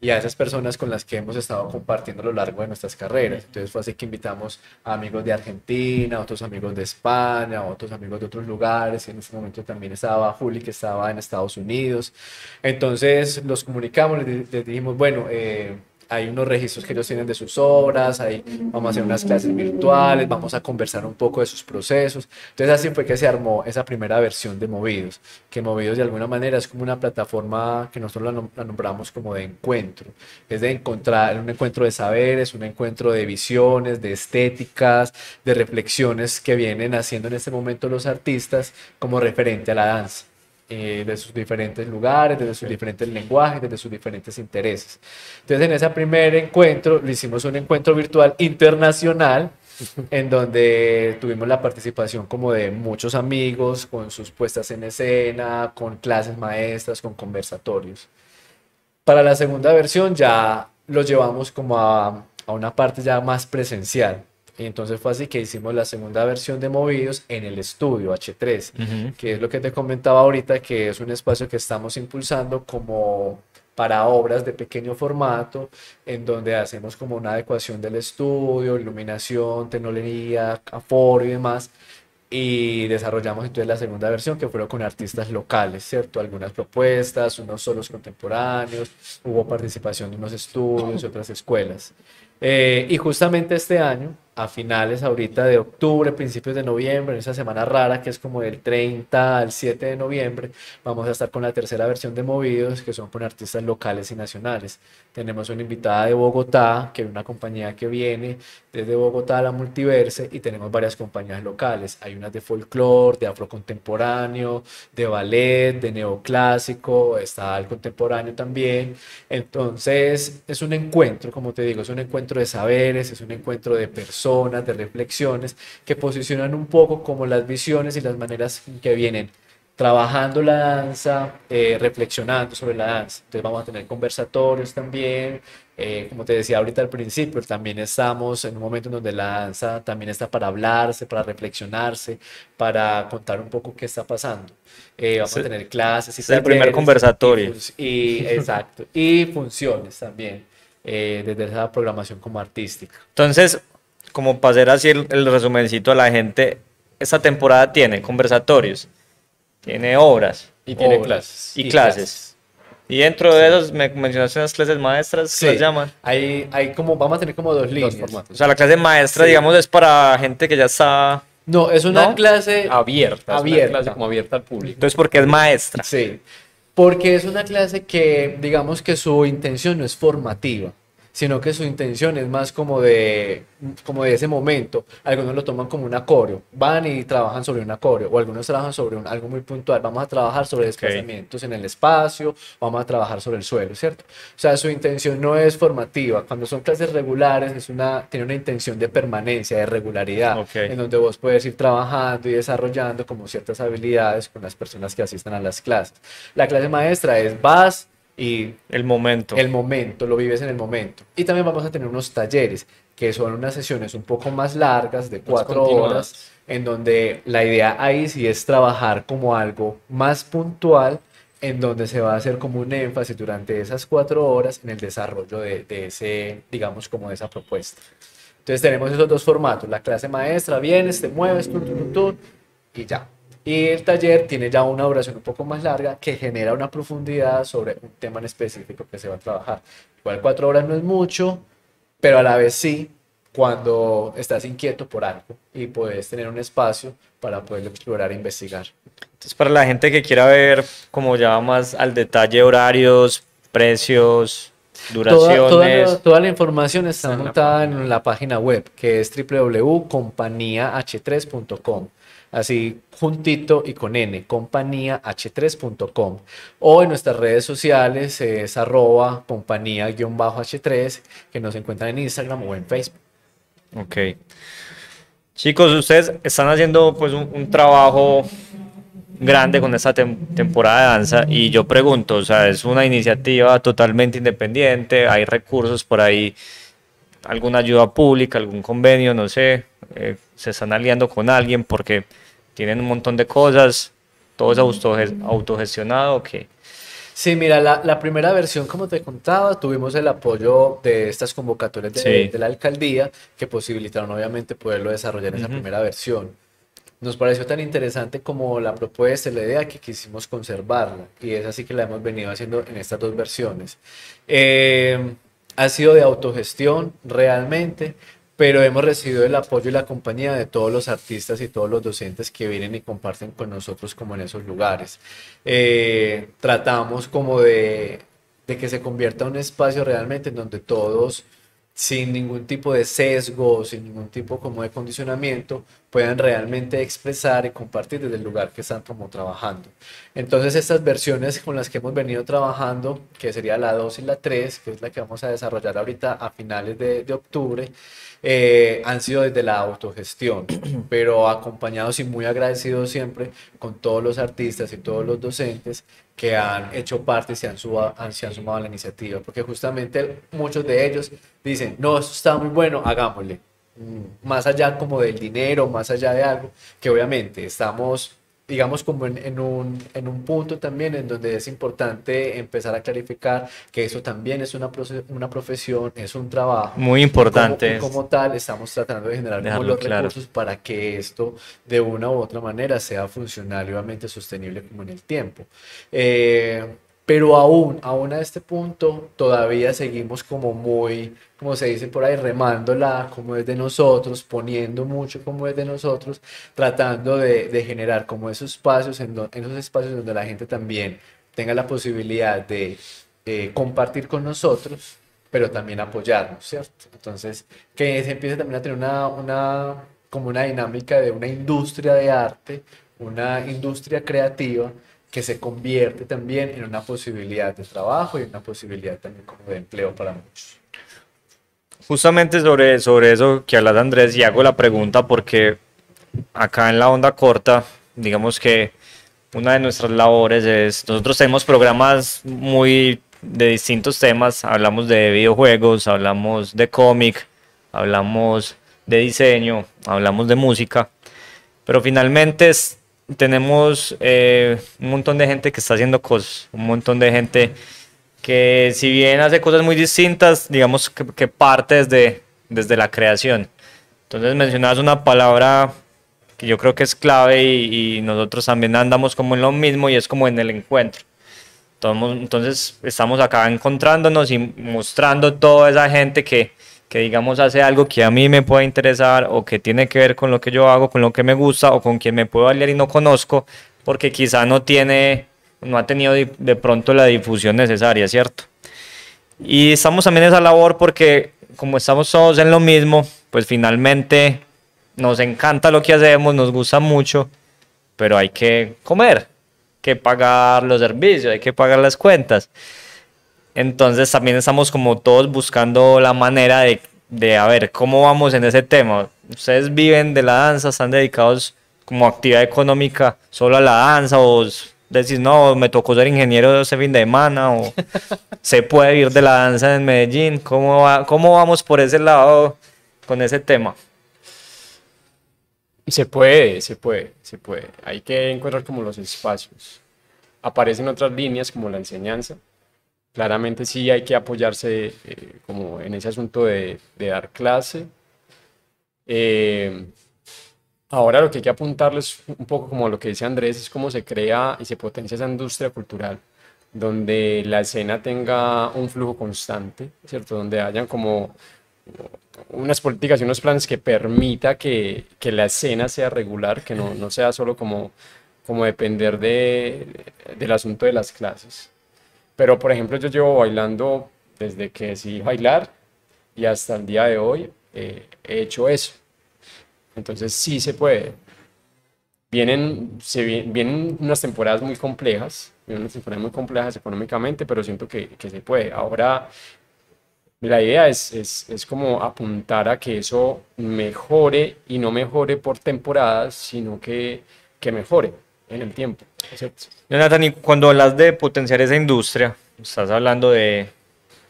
y a esas personas con las que hemos estado compartiendo a lo largo de nuestras carreras. Entonces fue así que invitamos a amigos de Argentina, otros amigos de España, otros amigos de otros lugares. En ese momento también estaba Juli, que estaba en Estados Unidos. Entonces los comunicamos, les, les dijimos, bueno, eh, hay unos registros que ellos tienen de sus obras, ahí vamos a hacer unas clases virtuales, vamos a conversar un poco de sus procesos. Entonces así fue que se armó esa primera versión de Movidos, que Movidos de alguna manera es como una plataforma que nosotros la, nom la nombramos como de encuentro, es de encontrar un encuentro de saberes, un encuentro de visiones, de estéticas, de reflexiones que vienen haciendo en este momento los artistas como referente a la danza eh, de sus diferentes lugares, desde sus diferentes lenguajes, desde sus diferentes intereses. Entonces, en ese primer encuentro, lo hicimos un encuentro virtual internacional, en donde tuvimos la participación como de muchos amigos, con sus puestas en escena, con clases maestras, con conversatorios. Para la segunda versión ya lo llevamos como a, a una parte ya más presencial. Y entonces fue así que hicimos la segunda versión de Movidos en el estudio H3, uh -huh. que es lo que te comentaba ahorita, que es un espacio que estamos impulsando como para obras de pequeño formato, en donde hacemos como una adecuación del estudio, iluminación, tecnología, aforo y demás, y desarrollamos entonces la segunda versión que fueron con artistas locales, ¿cierto? Algunas propuestas, unos solos contemporáneos, hubo participación de unos estudios y otras escuelas. Eh, y justamente este año, a finales ahorita de octubre, principios de noviembre, en esa semana rara que es como del 30 al 7 de noviembre, vamos a estar con la tercera versión de Movidos, que son con artistas locales y nacionales. Tenemos una invitada de Bogotá, que es una compañía que viene desde Bogotá a la Multiverse, y tenemos varias compañías locales. Hay unas de folclore, de afrocontemporáneo, de ballet, de neoclásico, está el contemporáneo también. Entonces, es un encuentro, como te digo, es un encuentro de saberes, es un encuentro de personas personas, de reflexiones que posicionan un poco como las visiones y las maneras que vienen trabajando la danza, eh, reflexionando sobre la danza. Entonces vamos a tener conversatorios también, eh, como te decía ahorita al principio, también estamos en un momento en donde la danza también está para hablarse, para reflexionarse, para contar un poco qué está pasando. Eh, vamos sí. a tener clases y es el primer conversatorio. Y, y, exacto, y funciones también. desde esa programación como artística. Entonces, como para hacer así el, el resumencito a la gente, esta temporada tiene conversatorios, tiene obras. Y tiene obras, clases. Y, y clases. clases. Y dentro de esos, me mencionaste unas clases maestras, sí. las llaman? Hay, hay como, vamos a tener como dos líneas. Dos o sea, la clase maestra, sí. digamos, es para gente que ya está... No, es una ¿No? clase abierta. abierta. Es una clase como abierta al público. Entonces, porque es maestra. Sí. Porque es una clase que, digamos que su intención no es formativa sino que su intención es más como de, como de ese momento. Algunos lo toman como un acorio, van y trabajan sobre un acorio, o algunos trabajan sobre un, algo muy puntual. Vamos a trabajar sobre desplazamientos okay. en el espacio, vamos a trabajar sobre el suelo, ¿cierto? O sea, su intención no es formativa. Cuando son clases regulares, es una, tiene una intención de permanencia, de regularidad, okay. en donde vos puedes ir trabajando y desarrollando como ciertas habilidades con las personas que asistan a las clases. La clase maestra es vas, y el momento. El momento, lo vives en el momento. Y también vamos a tener unos talleres, que son unas sesiones un poco más largas, de cuatro horas, en donde la idea ahí sí es trabajar como algo más puntual, en donde se va a hacer como un énfasis durante esas cuatro horas en el desarrollo de, de ese, digamos, como de esa propuesta. Entonces tenemos esos dos formatos, la clase maestra, vienes, te mueves, tú, tú, y ya. Y el taller tiene ya una duración un poco más larga que genera una profundidad sobre un tema en específico que se va a trabajar. Igual cuatro horas no es mucho, pero a la vez sí cuando estás inquieto por algo y puedes tener un espacio para poderlo explorar e investigar. Entonces, para la gente que quiera ver como ya más al detalle horarios, precios, duraciones. Toda, toda, la, toda la, información está montada en la página web que es www.compañiah3.com así juntito y con n, compañíah3.com o en nuestras redes sociales es arroba compañía-h3 que nos encuentran en Instagram o en Facebook. Ok. Chicos, ustedes están haciendo pues un, un trabajo grande con esta temporada de danza y yo pregunto, o sea, es una iniciativa totalmente independiente, hay recursos por ahí, alguna ayuda pública, algún convenio, no sé, eh, se están aliando con alguien porque tienen un montón de cosas, todo es autogestionado, que... Sí, mira, la, la, primera versión, como te contaba, tuvimos el apoyo de estas convocatorias de, de la alcaldía que posibilitaron obviamente poderlo desarrollar en esa primera versión. Nos pareció tan interesante como la propuesta, la idea que quisimos conservarla y es así que la hemos venido haciendo en estas dos versiones. Eh, ha sido de autogestión realmente, pero hemos recibido el apoyo y la compañía de todos los artistas y todos los docentes que vienen y comparten con nosotros como en esos lugares. Eh, tratamos como de, de que se convierta un espacio realmente en donde todos sin ningún tipo de sesgo, sin ningún tipo como de condicionamiento, puedan realmente expresar y compartir desde el lugar que están como trabajando. Entonces estas versiones con las que hemos venido trabajando, que sería la 2 y la 3, que es la que vamos a desarrollar ahorita a finales de, de octubre, eh, han sido desde la autogestión, pero acompañados y muy agradecidos siempre con todos los artistas y todos los docentes que han hecho parte y se han, se han sumado a la iniciativa, porque justamente muchos de ellos dicen, no, esto está muy bueno, hagámosle. Mm, más allá como del dinero, más allá de algo, que obviamente estamos digamos, como en, un, en, un, punto también en donde es importante empezar a clarificar que eso también es una, una profesión, es un trabajo. Muy importante. Como, como tal, estamos tratando de generar los recursos para que esto de una u otra manera sea funcional y obviamente sostenible como en el tiempo. Eh, pero aún, aún a este punto, todavía seguimos como muy, como se dice por ahí, remándola como es de nosotros, poniendo mucho como es de nosotros, tratando de, de generar como esos espacios, en, esos espacios donde la gente también tenga la posibilidad de eh, compartir con nosotros, pero también apoyarnos, ¿cierto? Entonces, que se empiece también a tener una, una, como una dinámica de una industria de arte, una industria creativa, que se convierte también en una posibilidad de trabajo y una posibilidad también como de empleo para muchos. Justamente sobre, sobre eso que hablas Andrés, y hago la pregunta porque acá en la onda corta, digamos que una de nuestras labores es, nosotros tenemos programas muy de distintos temas, hablamos de videojuegos, hablamos de cómic, hablamos de diseño, hablamos de música, pero finalmente es tenemos eh, un montón de gente que está haciendo cosas, un montón de gente que si bien hace cosas muy distintas, digamos que, parte desde, desde la creación. Entonces mencionabas una palabra que yo creo que es clave y, nosotros también andamos como en lo mismo y es como en el encuentro. Entonces estamos acá encontrándonos y mostrando toda esa gente que, que digamos hace algo que a mí me puede interesar o que tiene que ver con lo que yo hago, con lo que me gusta o con quien me puedo aliar y no conozco, porque quizá no tiene, no ha tenido de pronto la difusión necesaria, ¿cierto? Y estamos también en esa labor porque como estamos todos en lo mismo, pues finalmente nos encanta lo que hacemos, nos gusta mucho, pero hay que comer, que pagar los servicios, hay que pagar las cuentas. Entonces también estamos como todos buscando la manera de, de, a ver, ¿cómo vamos en ese tema? ¿Ustedes viven de la danza? ¿Están dedicados como actividad económica solo a la danza? ¿O decís, no, me tocó ser ingeniero ese fin de semana? ¿O se puede vivir de la danza en Medellín? ¿Cómo, va, ¿Cómo vamos por ese lado con ese tema? Se puede, se puede, se puede. Hay que encontrar como los espacios. Aparecen otras líneas como la enseñanza, claramente sí hay que apoyarse eh, como en ese asunto de, dar clase. Eh, ahora lo que hay que apuntarles un poco como lo que dice Andrés es cómo se crea y se potencia esa industria cultural donde la escena tenga un flujo constante, ¿cierto? Donde hayan como unas políticas y unos planes que permita que, la escena sea regular, que no, sea solo como, como depender de, del asunto de las clases. Pero, por ejemplo, yo llevo bailando desde que decidí bailar y hasta el día de hoy eh, he hecho eso. Entonces, sí se puede. Vienen, se vienen unas temporadas muy complejas, vienen unas temporadas muy complejas económicamente, pero siento que, que se puede. Ahora, la idea es, es, es, como apuntar a que eso mejore y no mejore por temporadas, sino que, que mejore. En el tiempo. ¿cierto? Jonathan, y cuando hablas de potenciar esa industria, estás hablando de,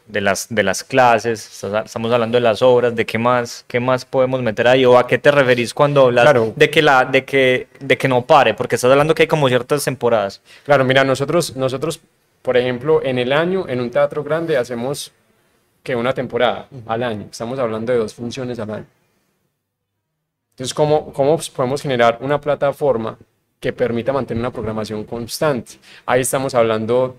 de las, de las clases, estás- estamos hablando de las obras, de qué más, qué más podemos meter ahí, o a qué te referís cuando hablas Claro. de, que la, de, que, de que no pare, porque estás hablando que hay como ciertas temporadas. Claro, mira, nosotros, nosotros, por ejemplo, en el año, en un teatro grande, hacemos que una temporada al año. Estamos hablando de dos funciones al año. Entonces, ¿cómo, cómo podemos generar una plataforma que permita mantener una programación constante? Ahí estamos hablando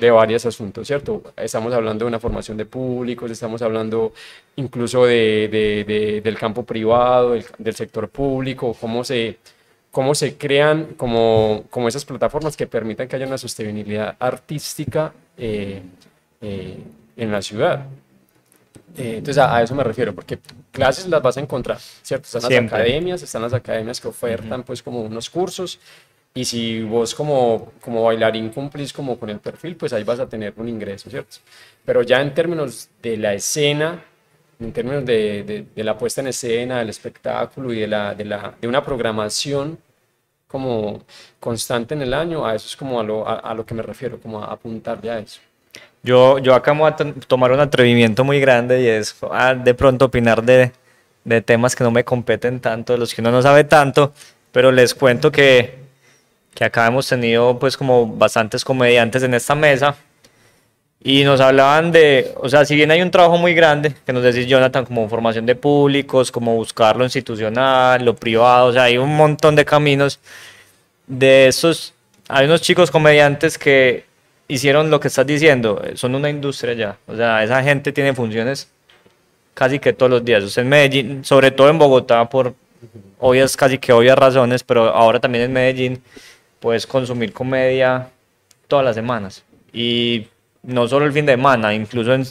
de varios asuntos, ¿cierto? Estamos hablando de una formación de públicos, estamos hablando incluso de, de- de- del campo privado, del, del sector público, cómo se, cómo se crean como, como esas plataformas que permitan que haya una sostenibilidad artística eh, eh, en la ciudad. Eh, entonces a, a eso me refiero, porque clases las vas a encontrar, ¿cierto? Están las Siempre. academias, están las academias que ofertan pues como unos cursos y si vos como, como bailarín cumplís como con el perfil, pues ahí vas a tener un ingreso, ¿cierto? Pero ya en términos de la escena, en términos de, de- de la puesta en escena, del espectáculo y de, la, de, la, de una programación como constante en el año, a eso es como a lo, a, a lo que me refiero, como a apuntar ya a eso. Yo, yo acá me voy a to- tomar un atrevimiento muy grande y es ah, de pronto opinar de, de temas que no me competen tanto, de los que uno no sabe tanto, pero les cuento que, que acá hemos tenido pues como bastantes comediantes en esta mesa y nos hablaban de, o sea, si bien hay un trabajo muy grande, que nos decís Jonathan, como formación de públicos, como buscar lo institucional, lo privado, o sea, hay un montón de caminos. De esos, hay unos chicos comediantes que hicieron lo que estás diciendo, eh, son una industria ya, o sea, esa gente tiene funciones casi que todos los días. Usted en Medellín, sobre todo en Bogotá, por obvias, casi que obvias razones, pero ahora también en Medellín puedes consumir comedia todas las semanas. Y no solo el fin de semana, incluso en,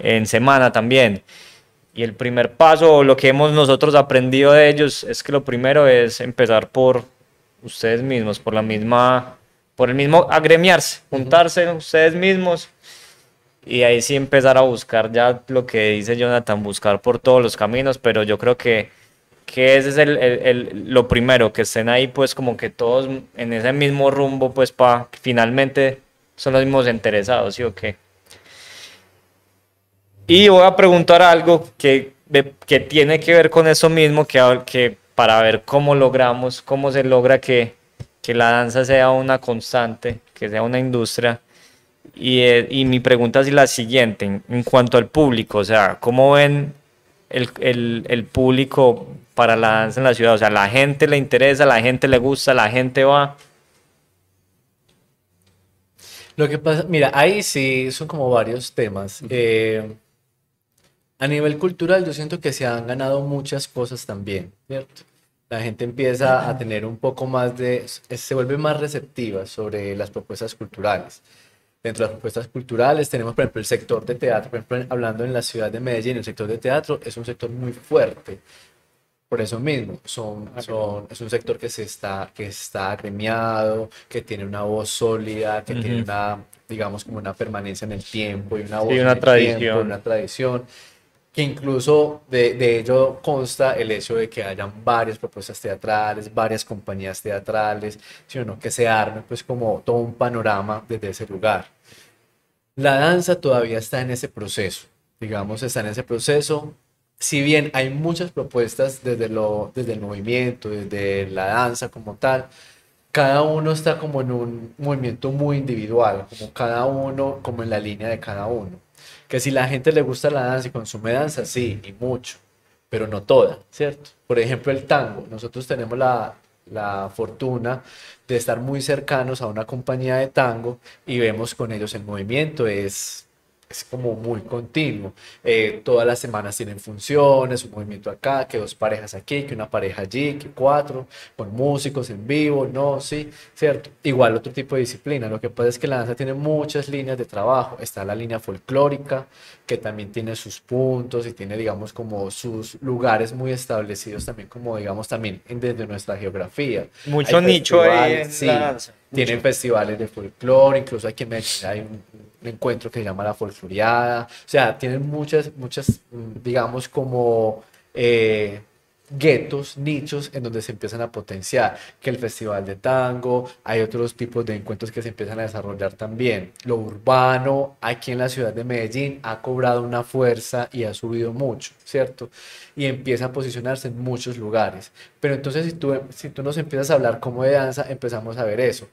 en semana también. Y el primer paso, o lo que hemos nosotros aprendido de ellos, es que lo primero es empezar por ustedes mismos, por la misma, por el mismo agremiarse, juntarse ustedes mismos y ahí sí empezar a buscar ya lo que dice Jonathan, buscar por todos los caminos, pero yo creo que, que ese es el, el- el- lo primero, que estén ahí pues como que todos en ese mismo rumbo pues para finalmente son los mismos interesados, ¿sí o qué? Y voy a preguntar algo que, que tiene que ver con eso mismo, que, que para ver cómo logramos, cómo se logra que, que la danza sea una constante, que sea una industria. Y, eh, y mi pregunta es la siguiente, en, en cuanto al público, o sea, ¿cómo ven el, el- el público para la danza en la ciudad? O sea, ¿la gente le interesa, la gente le gusta, la gente va? Lo que pasa, mira, ahí sí son como varios temas. Eh, a nivel cultural, yo siento que se han ganado muchas cosas también, ¿cierto? La gente empieza a tener un poco más de, se vuelve más receptiva sobre las propuestas culturales. Dentro de las propuestas culturales tenemos, por ejemplo, el sector de teatro. Por ejemplo, hablando en la ciudad de Medellín, el sector de teatro es un sector muy fuerte. Por eso mismo, son, son, es un sector que, se está, que está agremiado, que tiene una voz sólida, que tiene Ujú. una, digamos, como una permanencia en el tiempo y una voz Sí, una tradición. tiempo, una tradición. Que incluso de, ello consta el hecho de que hayan varias propuestas teatrales, varias compañías teatrales, ¿sí o no? que se arme pues como todo un panorama desde ese lugar. La danza todavía está en ese proceso, digamos, está en ese proceso. Si bien hay muchas propuestas desde, lo, desde el movimiento, desde la danza como tal, cada uno está como en un movimiento muy individual, como cada uno, como en la línea de cada uno. Que si la gente le gusta la danza y consume danza, sí, y mucho, pero no toda, ¿cierto? Por ejemplo, el tango. Nosotros tenemos la, la fortuna de estar muy cercanos a una compañía de tango y vemos con ellos el movimiento, es, es como muy continuo. Eh, todas las semanas tienen funciones, un movimiento acá, que dos parejas aquí, que una pareja allí, que cuatro, con músicos en vivo, no, sí, ¿cierto? Igual otro tipo de disciplina. Lo que pasa es que la danza tiene muchas líneas de trabajo. Está la línea folclórica, que también tiene sus puntos y tiene, digamos, como sus lugares muy establecidos también, como, digamos, también desde nuestra geografía. Mucho Hay nicho ahí en sí, la danza. Tienen festivales de folclore, incluso aquí en Medellín hay un encuentro que se llama La Folcloreada. O sea, tienen muchas, muchas, mm, digamos, como, eh, guetos, nichos en donde se empiezan a potenciar, que el festival de tango, hay otros tipos de encuentros que se empiezan a desarrollar también. Lo urbano aquí en la ciudad de Medellín ha cobrado una fuerza y ha subido mucho, ¿cierto? Y empieza a posicionarse en muchos lugares. Pero entonces si tú, si tú nos empiezas a hablar como de danza, empezamos a ver eso.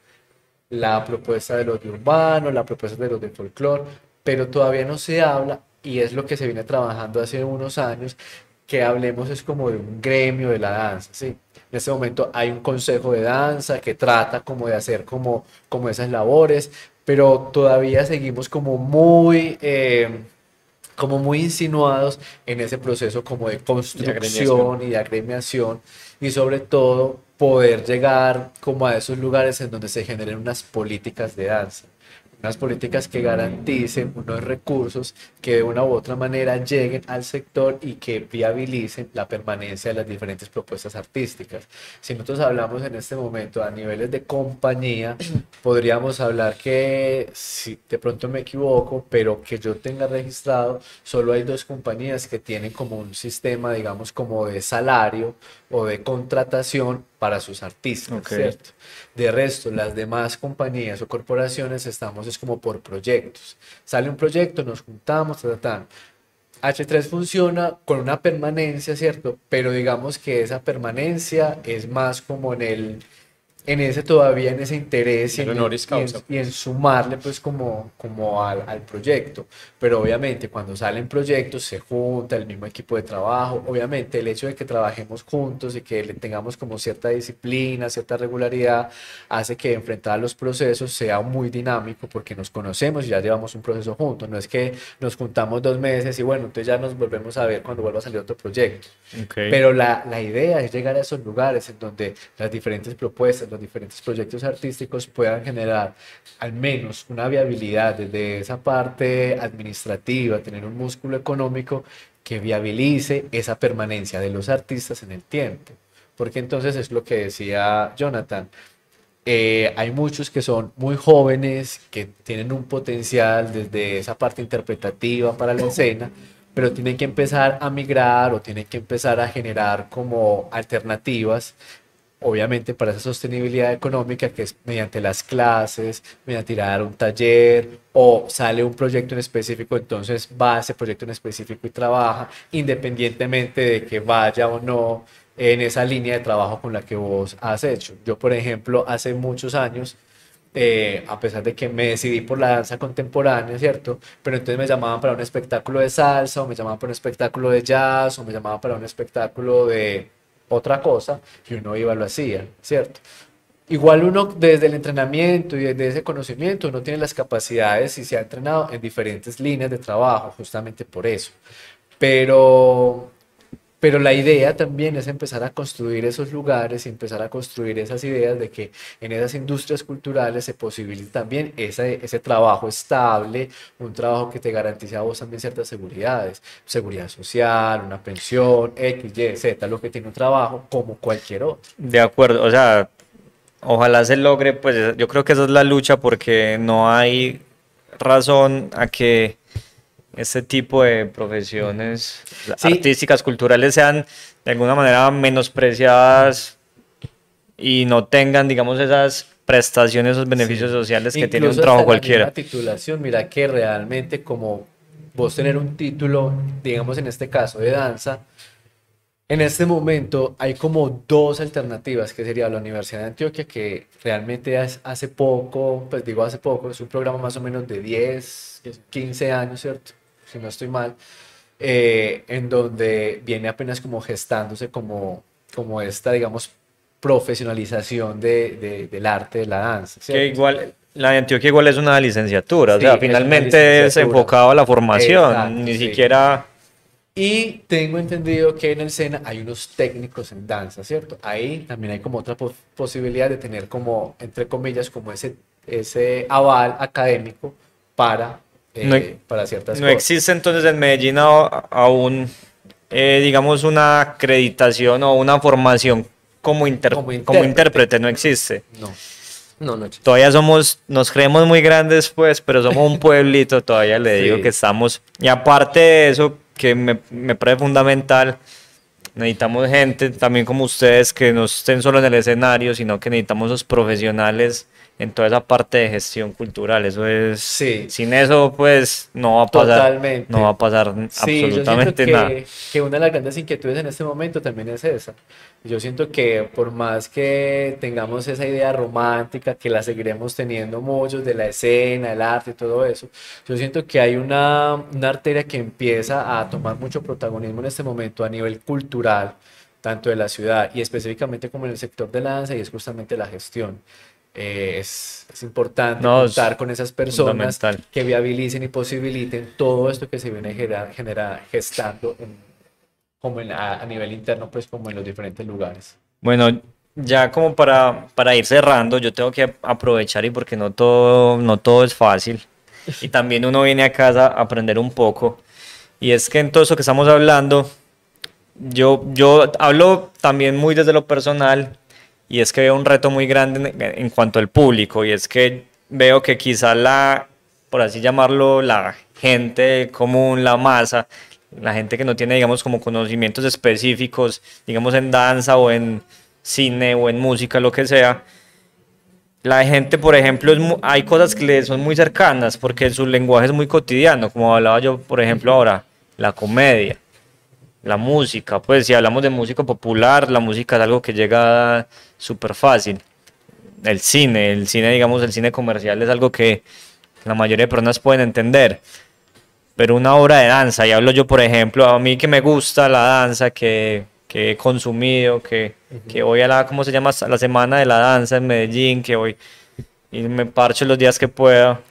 La propuesta de los de urbano, la propuesta de los de folclore, pero todavía no se habla y es lo que se viene trabajando hace unos años, que hablemos es como de un gremio de la danza, ¿sí? En este momento hay un consejo de danza que trata como de hacer como, como esas labores, pero todavía seguimos como muy... Eh, como muy insinuados en ese proceso como de construcción y de agremiación y sobre todo poder llegar como a esos lugares en donde se generen unas políticas de danza unas políticas que garanticen unos recursos que de una u otra manera lleguen al sector y que viabilicen la permanencia de las diferentes propuestas artísticas. Si nosotros hablamos en este momento a niveles de compañía, podríamos hablar que, si de pronto me equivoco, pero que yo tenga registrado, solo hay dos compañías que tienen como un sistema, digamos, como de salario o de contratación para sus artistas, ¿cierto? De resto, las demás compañías o corporaciones estamos es como por proyectos. Sale un proyecto, nos juntamos, tratando. H3 funciona con una permanencia, ¿cierto? Pero digamos que esa permanencia es más como en el en ese todavía, en ese interés y en, sumarle pues como, como al, al, proyecto. Pero obviamente cuando salen proyectos se junta el mismo equipo de trabajo. Obviamente el hecho de que trabajemos juntos y que tengamos como cierta disciplina, cierta regularidad, hace que enfrentar los procesos sea muy dinámico porque nos conocemos y ya llevamos un proceso juntos. No es que nos juntamos dos meses y bueno, entonces ya nos volvemos a ver cuando vuelva a salir otro proyecto. Pero la, la idea es llegar a esos lugares en donde las diferentes propuestas, diferentes proyectos artísticos puedan generar al menos una viabilidad desde esa parte administrativa, tener un músculo económico que viabilice esa permanencia de los artistas en el tiempo. Porque entonces es lo que decía Jonathan. Eh, hay muchos que son muy jóvenes, que tienen un potencial desde esa parte interpretativa para la escena, pero tienen que empezar a migrar o tienen que empezar a generar como alternativas obviamente para esa sostenibilidad económica que es mediante las clases, mediante dar un taller o sale un proyecto en específico, entonces va a ese proyecto en específico y trabaja independientemente de que vaya o no en esa línea de trabajo con la que vos has hecho. Yo, por ejemplo, hace muchos años, eh, a pesar de que me decidí por la danza contemporánea, ¿cierto? Pero entonces me llamaban para un espectáculo de salsa, o me llamaban para un espectáculo de jazz, o me llamaban para un espectáculo de otra cosa y uno iba lo hacía, ¿cierto? Igual uno desde el entrenamiento y desde ese conocimiento uno tiene las capacidades y se ha entrenado en diferentes líneas de trabajo, justamente por eso. Pero pero la idea también es empezar a construir esos lugares y empezar a construir esas ideas de que en esas industrias culturales se posibilite también ese, ese trabajo estable, un trabajo que te garantice a vos también ciertas seguridades, seguridad social, una pensión, X, Y, Z, lo que tiene un trabajo como cualquier otro. De acuerdo, o sea, ojalá se logre, pues yo creo que esa es la lucha porque no hay razón a que este tipo de profesiones artísticas, culturales sean de alguna manera menospreciadas y no tengan, digamos, esas prestaciones, esos beneficios sociales que tiene un trabajo cualquiera. La titulación, mira que realmente como vos tener un título, digamos en este caso de danza, en este momento hay como dos alternativas, que sería la Universidad de Antioquia, que realmente hace poco, pues digo hace poco, es un programa más o menos de 10, 15 años, ¿cierto? Si no estoy mal, eh, en donde viene apenas como gestándose como, como esta, digamos, profesionalización de, del arte de la danza. Que igual, la de Antioquia igual es una licenciatura, o sea, finalmente es, enfocado a la formación, ni siquiera... Y tengo entendido que en el SENA hay unos técnicos en danza, ¿cierto? Ahí también hay como otra posibilidad de tener como, entre comillas, como ese, ese aval académico para no, eh, para ciertas no existe entonces en Medellín aún, eh, digamos, una acreditación o una formación como, como, intérprete. no existe. No. No, no Todavía somos, nos creemos muy grandes, pues, pero somos un pueblito, todavía le digo que estamos. Y aparte de eso, que me, me parece fundamental, necesitamos gente también como ustedes que no estén solo en el escenario, sino que necesitamos esos profesionales en toda esa parte de gestión cultural. Eso es. Sí. Sin eso, pues, no va a pasar. Totalmente. No va a pasar Sí, yo absolutamente nada. que, que una de las grandes inquietudes en este momento también es esa. Yo siento que por más que tengamos esa idea romántica, que la seguiremos teniendo muchos de la escena, el arte y todo eso, yo siento que hay una, una arteria que empieza a tomar mucho protagonismo en este momento a nivel cultural, tanto de la ciudad y específicamente como en el sector de la danza, y es justamente la gestión. Eh, es, es importante No, es contar con esas personas que viabilicen y posibiliten todo esto que se viene genera, genera- gestando en- como en- a, a nivel interno, pues como en los diferentes lugares. Bueno, ya como para, para ir cerrando, yo tengo que aprovechar y porque no todo, no todo es fácil. Y también uno viene a casa a aprender un poco. Y es que en todo eso que estamos hablando, yo, yo hablo también muy desde lo personal y es que veo un reto muy grande en, cuanto al público y es que veo que quizá la, por así llamarlo, la gente común, la masa, la gente que no tiene, digamos, como conocimientos específicos, digamos, en danza o en cine o en música, lo que sea, la gente, por ejemplo, hay cosas que le son muy cercanas porque su lenguaje es muy cotidiano, como hablaba yo, por ejemplo, ahora, la comedia, la música, pues si hablamos de música popular, la música es algo que llega súper fácil. El cine, el cine, digamos, el cine comercial es algo que la mayoría de personas pueden entender. Pero una obra de danza, y hablo yo, por ejemplo, a mí que me gusta la danza, que, que he consumido, que, que voy a la, ¿cómo se llama? A la semana de la danza en Medellín, que voy y me parcho los días que pueda.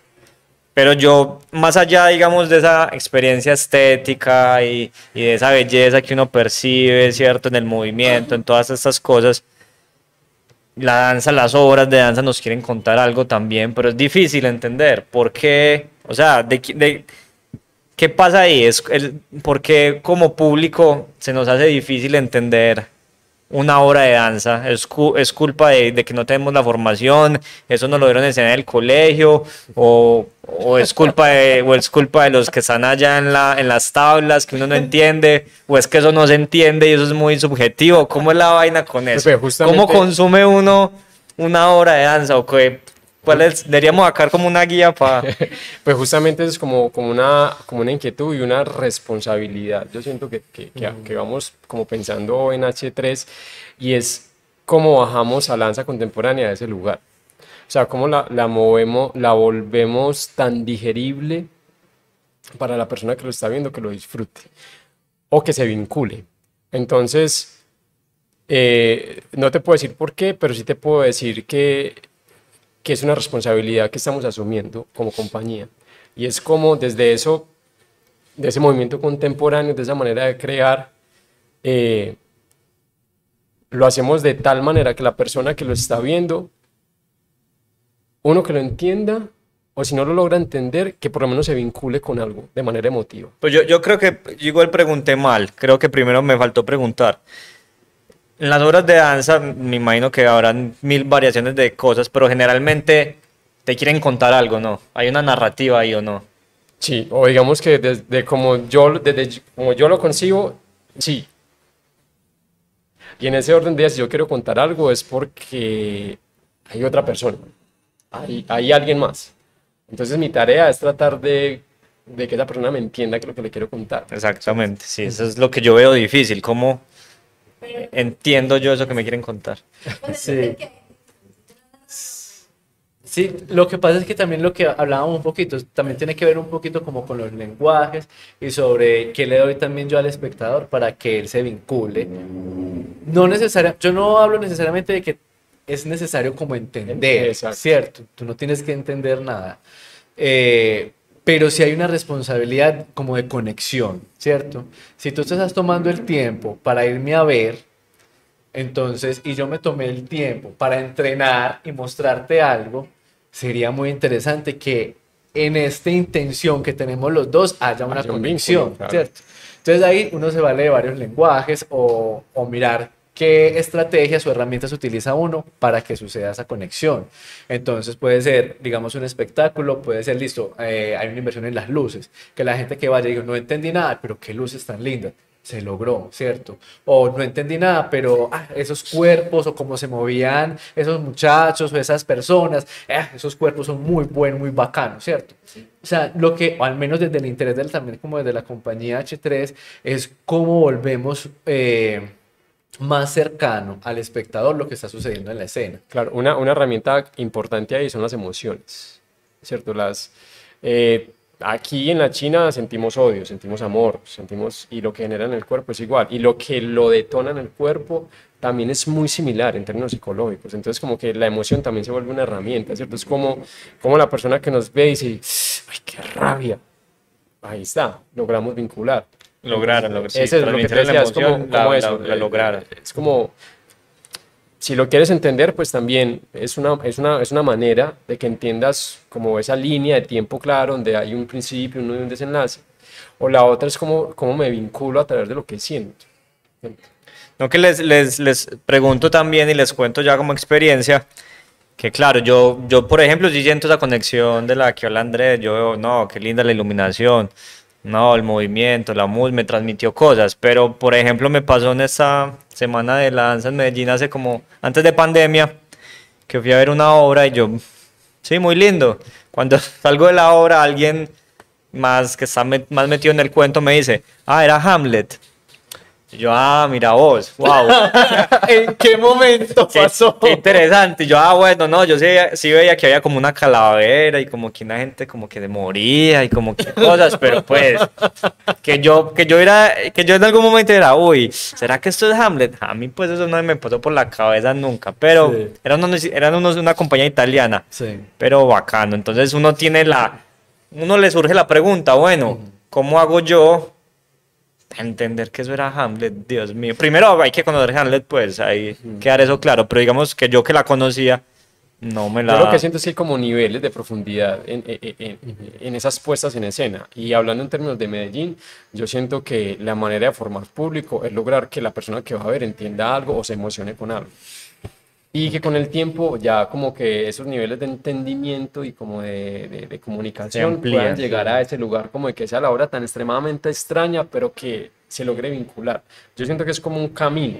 Pero yo, más allá, digamos, de esa experiencia estética y, de esa belleza que uno percibe, ¿cierto? En el movimiento, en todas estas cosas, la danza, las obras de danza nos quieren contar algo también, pero es difícil entender por qué, o sea, de, de- ¿qué pasa ahí? Es el, ¿Por qué como público se nos hace difícil entender una obra de danza? ¿Es, cu- es culpa de, de que no tenemos la formación? ¿Eso no lo dieron enseñar en el colegio? ¿O, o es culpa de, o es culpa de los que están allá en, la, en las tablas que uno no entiende? ¿O es que eso no se entiende y eso es muy subjetivo? ¿Cómo es la vaina con eso? Justamente- ¿Cómo consume uno una obra de danza? ¿O qué? ¿Cuál es? Deberíamos sacar como una guía para... Pues justamente es como, como, una, como una inquietud y una responsabilidad. Yo siento que, que, que- que vamos como pensando en H3 y es cómo bajamos a la danza contemporánea de ese lugar. O sea, cómo la, la movemos, la volvemos tan digerible para la persona que lo está viendo, que lo disfrute o que se vincule. Entonces, eh, no te puedo decir por qué, pero sí te puedo decir que que es una responsabilidad que estamos asumiendo como compañía. Y es como desde eso, de ese movimiento contemporáneo, de esa manera de crear, eh, lo hacemos de tal manera que la persona que lo está viendo, uno que lo entienda, o si no lo logra entender, que por lo menos se vincule con algo de manera emotiva. Pues yo, yo creo que igual pregunté mal. Creo que primero me faltó preguntar. En las obras de danza, me imagino que habrán mil variaciones de cosas, pero generalmente te quieren contar algo, ¿no? Hay una narrativa ahí o no. Sí, o digamos que desde como yo, desde como yo lo concibo, sí. Y en ese orden de ideas, si yo quiero contar algo, es porque hay otra persona, hay, hay alguien más. Entonces mi tarea es tratar de, de que esa persona me entienda que lo que le quiero contar. Exactamente, sí, eso es lo que yo veo difícil. ¿Cómo entiendo yo eso que me quieren contar? Sí. Sí, lo que pasa es que también lo que hablábamos un poquito, también tiene que ver un poquito como con los lenguajes y sobre qué le doy también yo al espectador para que él se vincule. No necesaria, yo no hablo necesariamente de que es necesario como entender, Exacto. ¿cierto? Tú no tienes que entender nada. Eh, pero sí hay una responsabilidad como de conexión, ¿cierto? Si tú te estás tomando el tiempo para irme a ver, entonces, y yo me tomé el tiempo para entrenar y mostrarte algo, sería muy interesante que en esta intención que tenemos los dos haya una Haya un conexión, vínculo, claro. ¿cierto? Entonces ahí uno se vale de varios lenguajes o, o mirar qué estrategias o herramientas utiliza uno para que suceda esa conexión. Entonces puede ser, digamos, un espectáculo, puede ser, listo, eh, hay una inversión en las luces, que la gente que vaya diga, no entendí nada, pero qué luces tan lindas. se logró, ¿cierto? O no entendí nada, pero ah, esos cuerpos o cómo se movían esos muchachos o esas personas, ah, esos cuerpos son muy buenos, muy bacanos, ¿cierto? O sea, lo que, al menos desde el interés del también como desde la compañía H3, es cómo volvemos eh, más cercano al espectador lo que está sucediendo en la escena. Claro, una, una herramienta importante ahí son las emociones, ¿cierto? Las... Eh, Aquí en la China sentimos odio, sentimos amor, sentimos y lo que genera en el cuerpo es igual y lo que lo detona en el cuerpo también es muy similar en términos psicológicos. Entonces como que la emoción también se vuelve una herramienta, ¿cierto? Es como, como la persona que nos ve y dice, ¡ay, qué rabia! Ahí está, logramos vincular. Lograr, lograr sí, Ese es lo que te decía, es como, como eso, la, lograr. Es como si lo quieres entender, pues también es una, es, una, es una manera de que entiendas como esa línea de tiempo claro, donde hay un principio, un un desenlace. O la otra es como, cómo me vinculo a través de lo que siento. No, que les, les, les pregunto también y les cuento ya como experiencia, que claro, yo, yo por ejemplo, si siento esa conexión de la que habla Andrés, yo veo, no, qué linda la iluminación, no, el movimiento, la música me transmitió cosas, pero por ejemplo me pasó en esta semana de la danza en Medellín hace como, antes de pandemia, que fui a ver una obra y yo, sí, muy lindo. Cuando salgo de la obra, alguien más que está más metido en el cuento me dice, ah, era Hamlet yo, ah, mira vos, wow. ¿En qué momento pasó? Qué interesante. yo, ah, bueno, no, yo sí, sí, veía que había como una calavera y como que una gente como que moría y como que cosas, pero pues, que yo, que yo era, que yo en algún momento era, uy, ¿será que esto es Hamlet? A mí pues eso no me pasó por la cabeza nunca, pero eran, unos, eran unos, una compañía italiana, sí. pero bacano. Entonces uno tiene la, uno le surge la pregunta, bueno, ¿cómo hago yo entender que eso era Hamlet, Dios mío. Primero hay que conocer Hamlet, pues, ahí quedar eso claro, pero digamos que yo que la conocía, no me la... Yo lo que siento es que hay como niveles de profundidad en, en, en, esas puestas en escena. Y hablando en términos de Medellín, yo siento que la manera de formar público es lograr que la persona que va a ver entienda algo o se emocione con algo. Y que con el tiempo ya como que esos niveles de entendimiento y como de, de, comunicación puedan llegar a ese lugar como de que sea la obra tan extremadamente extraña, pero que se logre vincular. Yo siento que es como un camino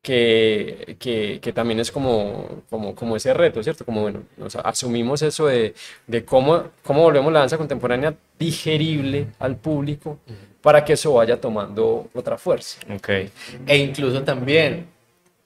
que, que, que, también es como, como, como ese reto, ¿cierto? Como, bueno, asumimos eso de, de, cómo, cómo volvemos la danza contemporánea digerible al público para que eso vaya tomando otra fuerza. Okay. E incluso también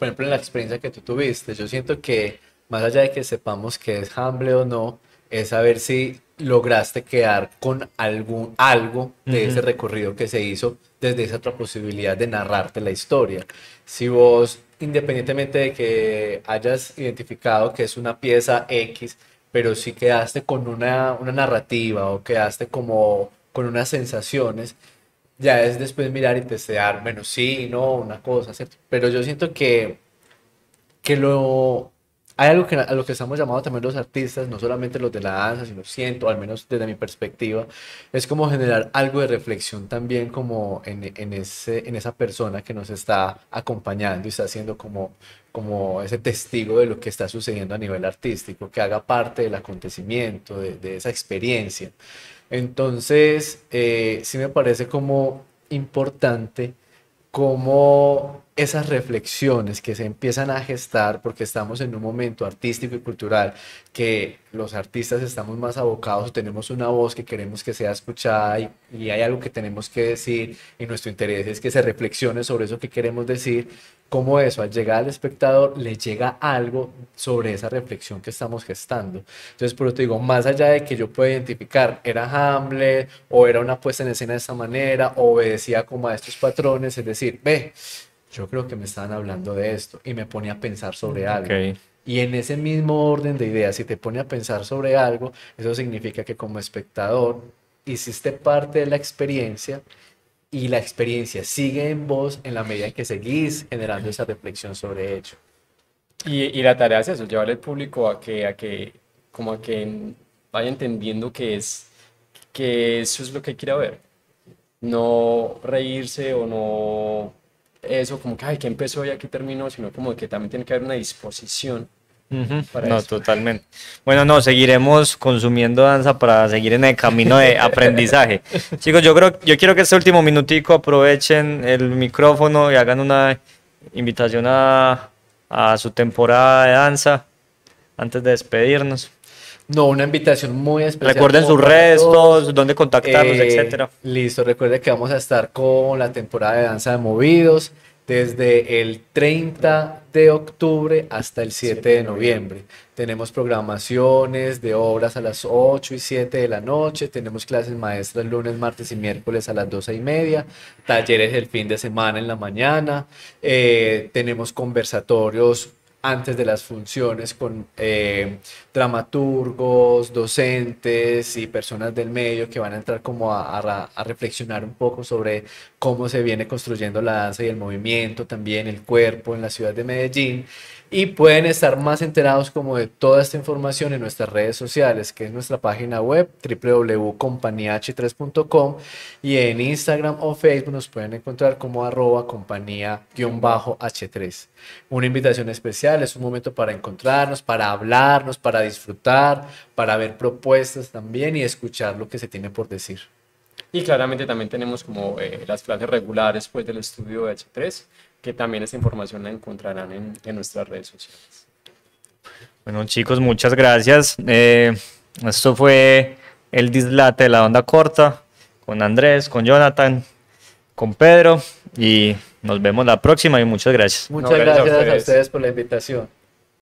por ejemplo, en la experiencia que tú tuviste, yo siento que más allá de que sepamos que es Hamble o no, es saber si lograste quedar con algún algo de ese recorrido que se hizo desde esa otra posibilidad de narrarte la historia. Si vos, independientemente de que hayas identificado que es una pieza X, pero si quedaste con una, una narrativa o quedaste como con unas sensaciones, ya es después mirar y testear, bueno, sí, no, una cosa, ¿cierto? Pero yo siento que, que lo... Hay algo que, a lo que estamos llamados también los artistas, no solamente los de la danza, sino siento, al menos desde mi perspectiva, es como generar algo de reflexión también como en, en, ese, en esa persona que nos está acompañando y está haciendo como, como ese testigo de lo que está sucediendo a nivel artístico, que haga parte del acontecimiento, de, de esa experiencia. Entonces, eh, sí me parece como importante como esas reflexiones que se empiezan a gestar porque estamos en un momento artístico y cultural que los artistas estamos más abocados, tenemos una voz que queremos que sea escuchada y, hay algo que tenemos que decir y nuestro interés es que se reflexione sobre eso que queremos decir, como eso al llegar al espectador le llega algo sobre esa reflexión que estamos gestando. Entonces, por eso te digo, más allá de que yo pueda identificar, era Hamlet o era una puesta en escena de esta manera, o obedecía como a estos patrones, es decir, ve, yo creo que me estaban hablando de esto y me pone a pensar sobre algo. Y en ese mismo orden de ideas, si te pone a pensar sobre algo, eso significa que como espectador hiciste parte de la experiencia y la experiencia sigue en vos en la medida en que seguís generando esa reflexión sobre ello. Y, y la tarea es eso, llevarle al público a que, a que, como a que vaya entendiendo que es, que eso es lo que quiere ver. No reírse o no eso como que, ay, que empezó y aquí terminó, sino como que también tiene que haber una disposición Para No, totalmente. Bueno, no, seguiremos consumiendo danza para seguir en el camino de aprendizaje. Chicos, yo creo, yo quiero que este último minutico aprovechen el micrófono y hagan una invitación a, a su temporada de danza antes de despedirnos. No, una invitación muy especial. Recuerden sus todos. dónde contactarlos, Eh, etcétera. Listo, recuerde que vamos a estar con la temporada de danza de movidos desde el 30 de octubre hasta el 7 de noviembre. Tenemos programaciones de obras a las 8 y 7 de la noche, tenemos clases maestras lunes, martes y miércoles a las 12 y media, talleres el fin de semana en la mañana, eh, tenemos conversatorios antes de las funciones con eh, dramaturgos, docentes y personas del medio que van a entrar como a, reflexionar un poco sobre cómo se viene construyendo la danza y el movimiento, también el cuerpo en la ciudad de Medellín. Y pueden estar más enterados como de toda esta información en nuestras redes sociales, que es nuestra página web www.companiah3.com y en Instagram o Facebook nos pueden encontrar como arroba compañía-h3. Una invitación especial, es un momento para encontrarnos, para hablarnos, para disfrutar, para ver propuestas también y escuchar lo que se tiene por decir. Y claramente también tenemos como eh, las clases regulares pues, del estudio de H3, que también esta información la encontrarán en, en nuestras redes sociales. Bueno, chicos, muchas gracias. Eh, esto fue el dislate de la onda corta con Andrés, con Jonathan, con Pedro y nos vemos la próxima y muchas gracias. Muchas gracias a gracias a ustedes. ustedes por la invitación.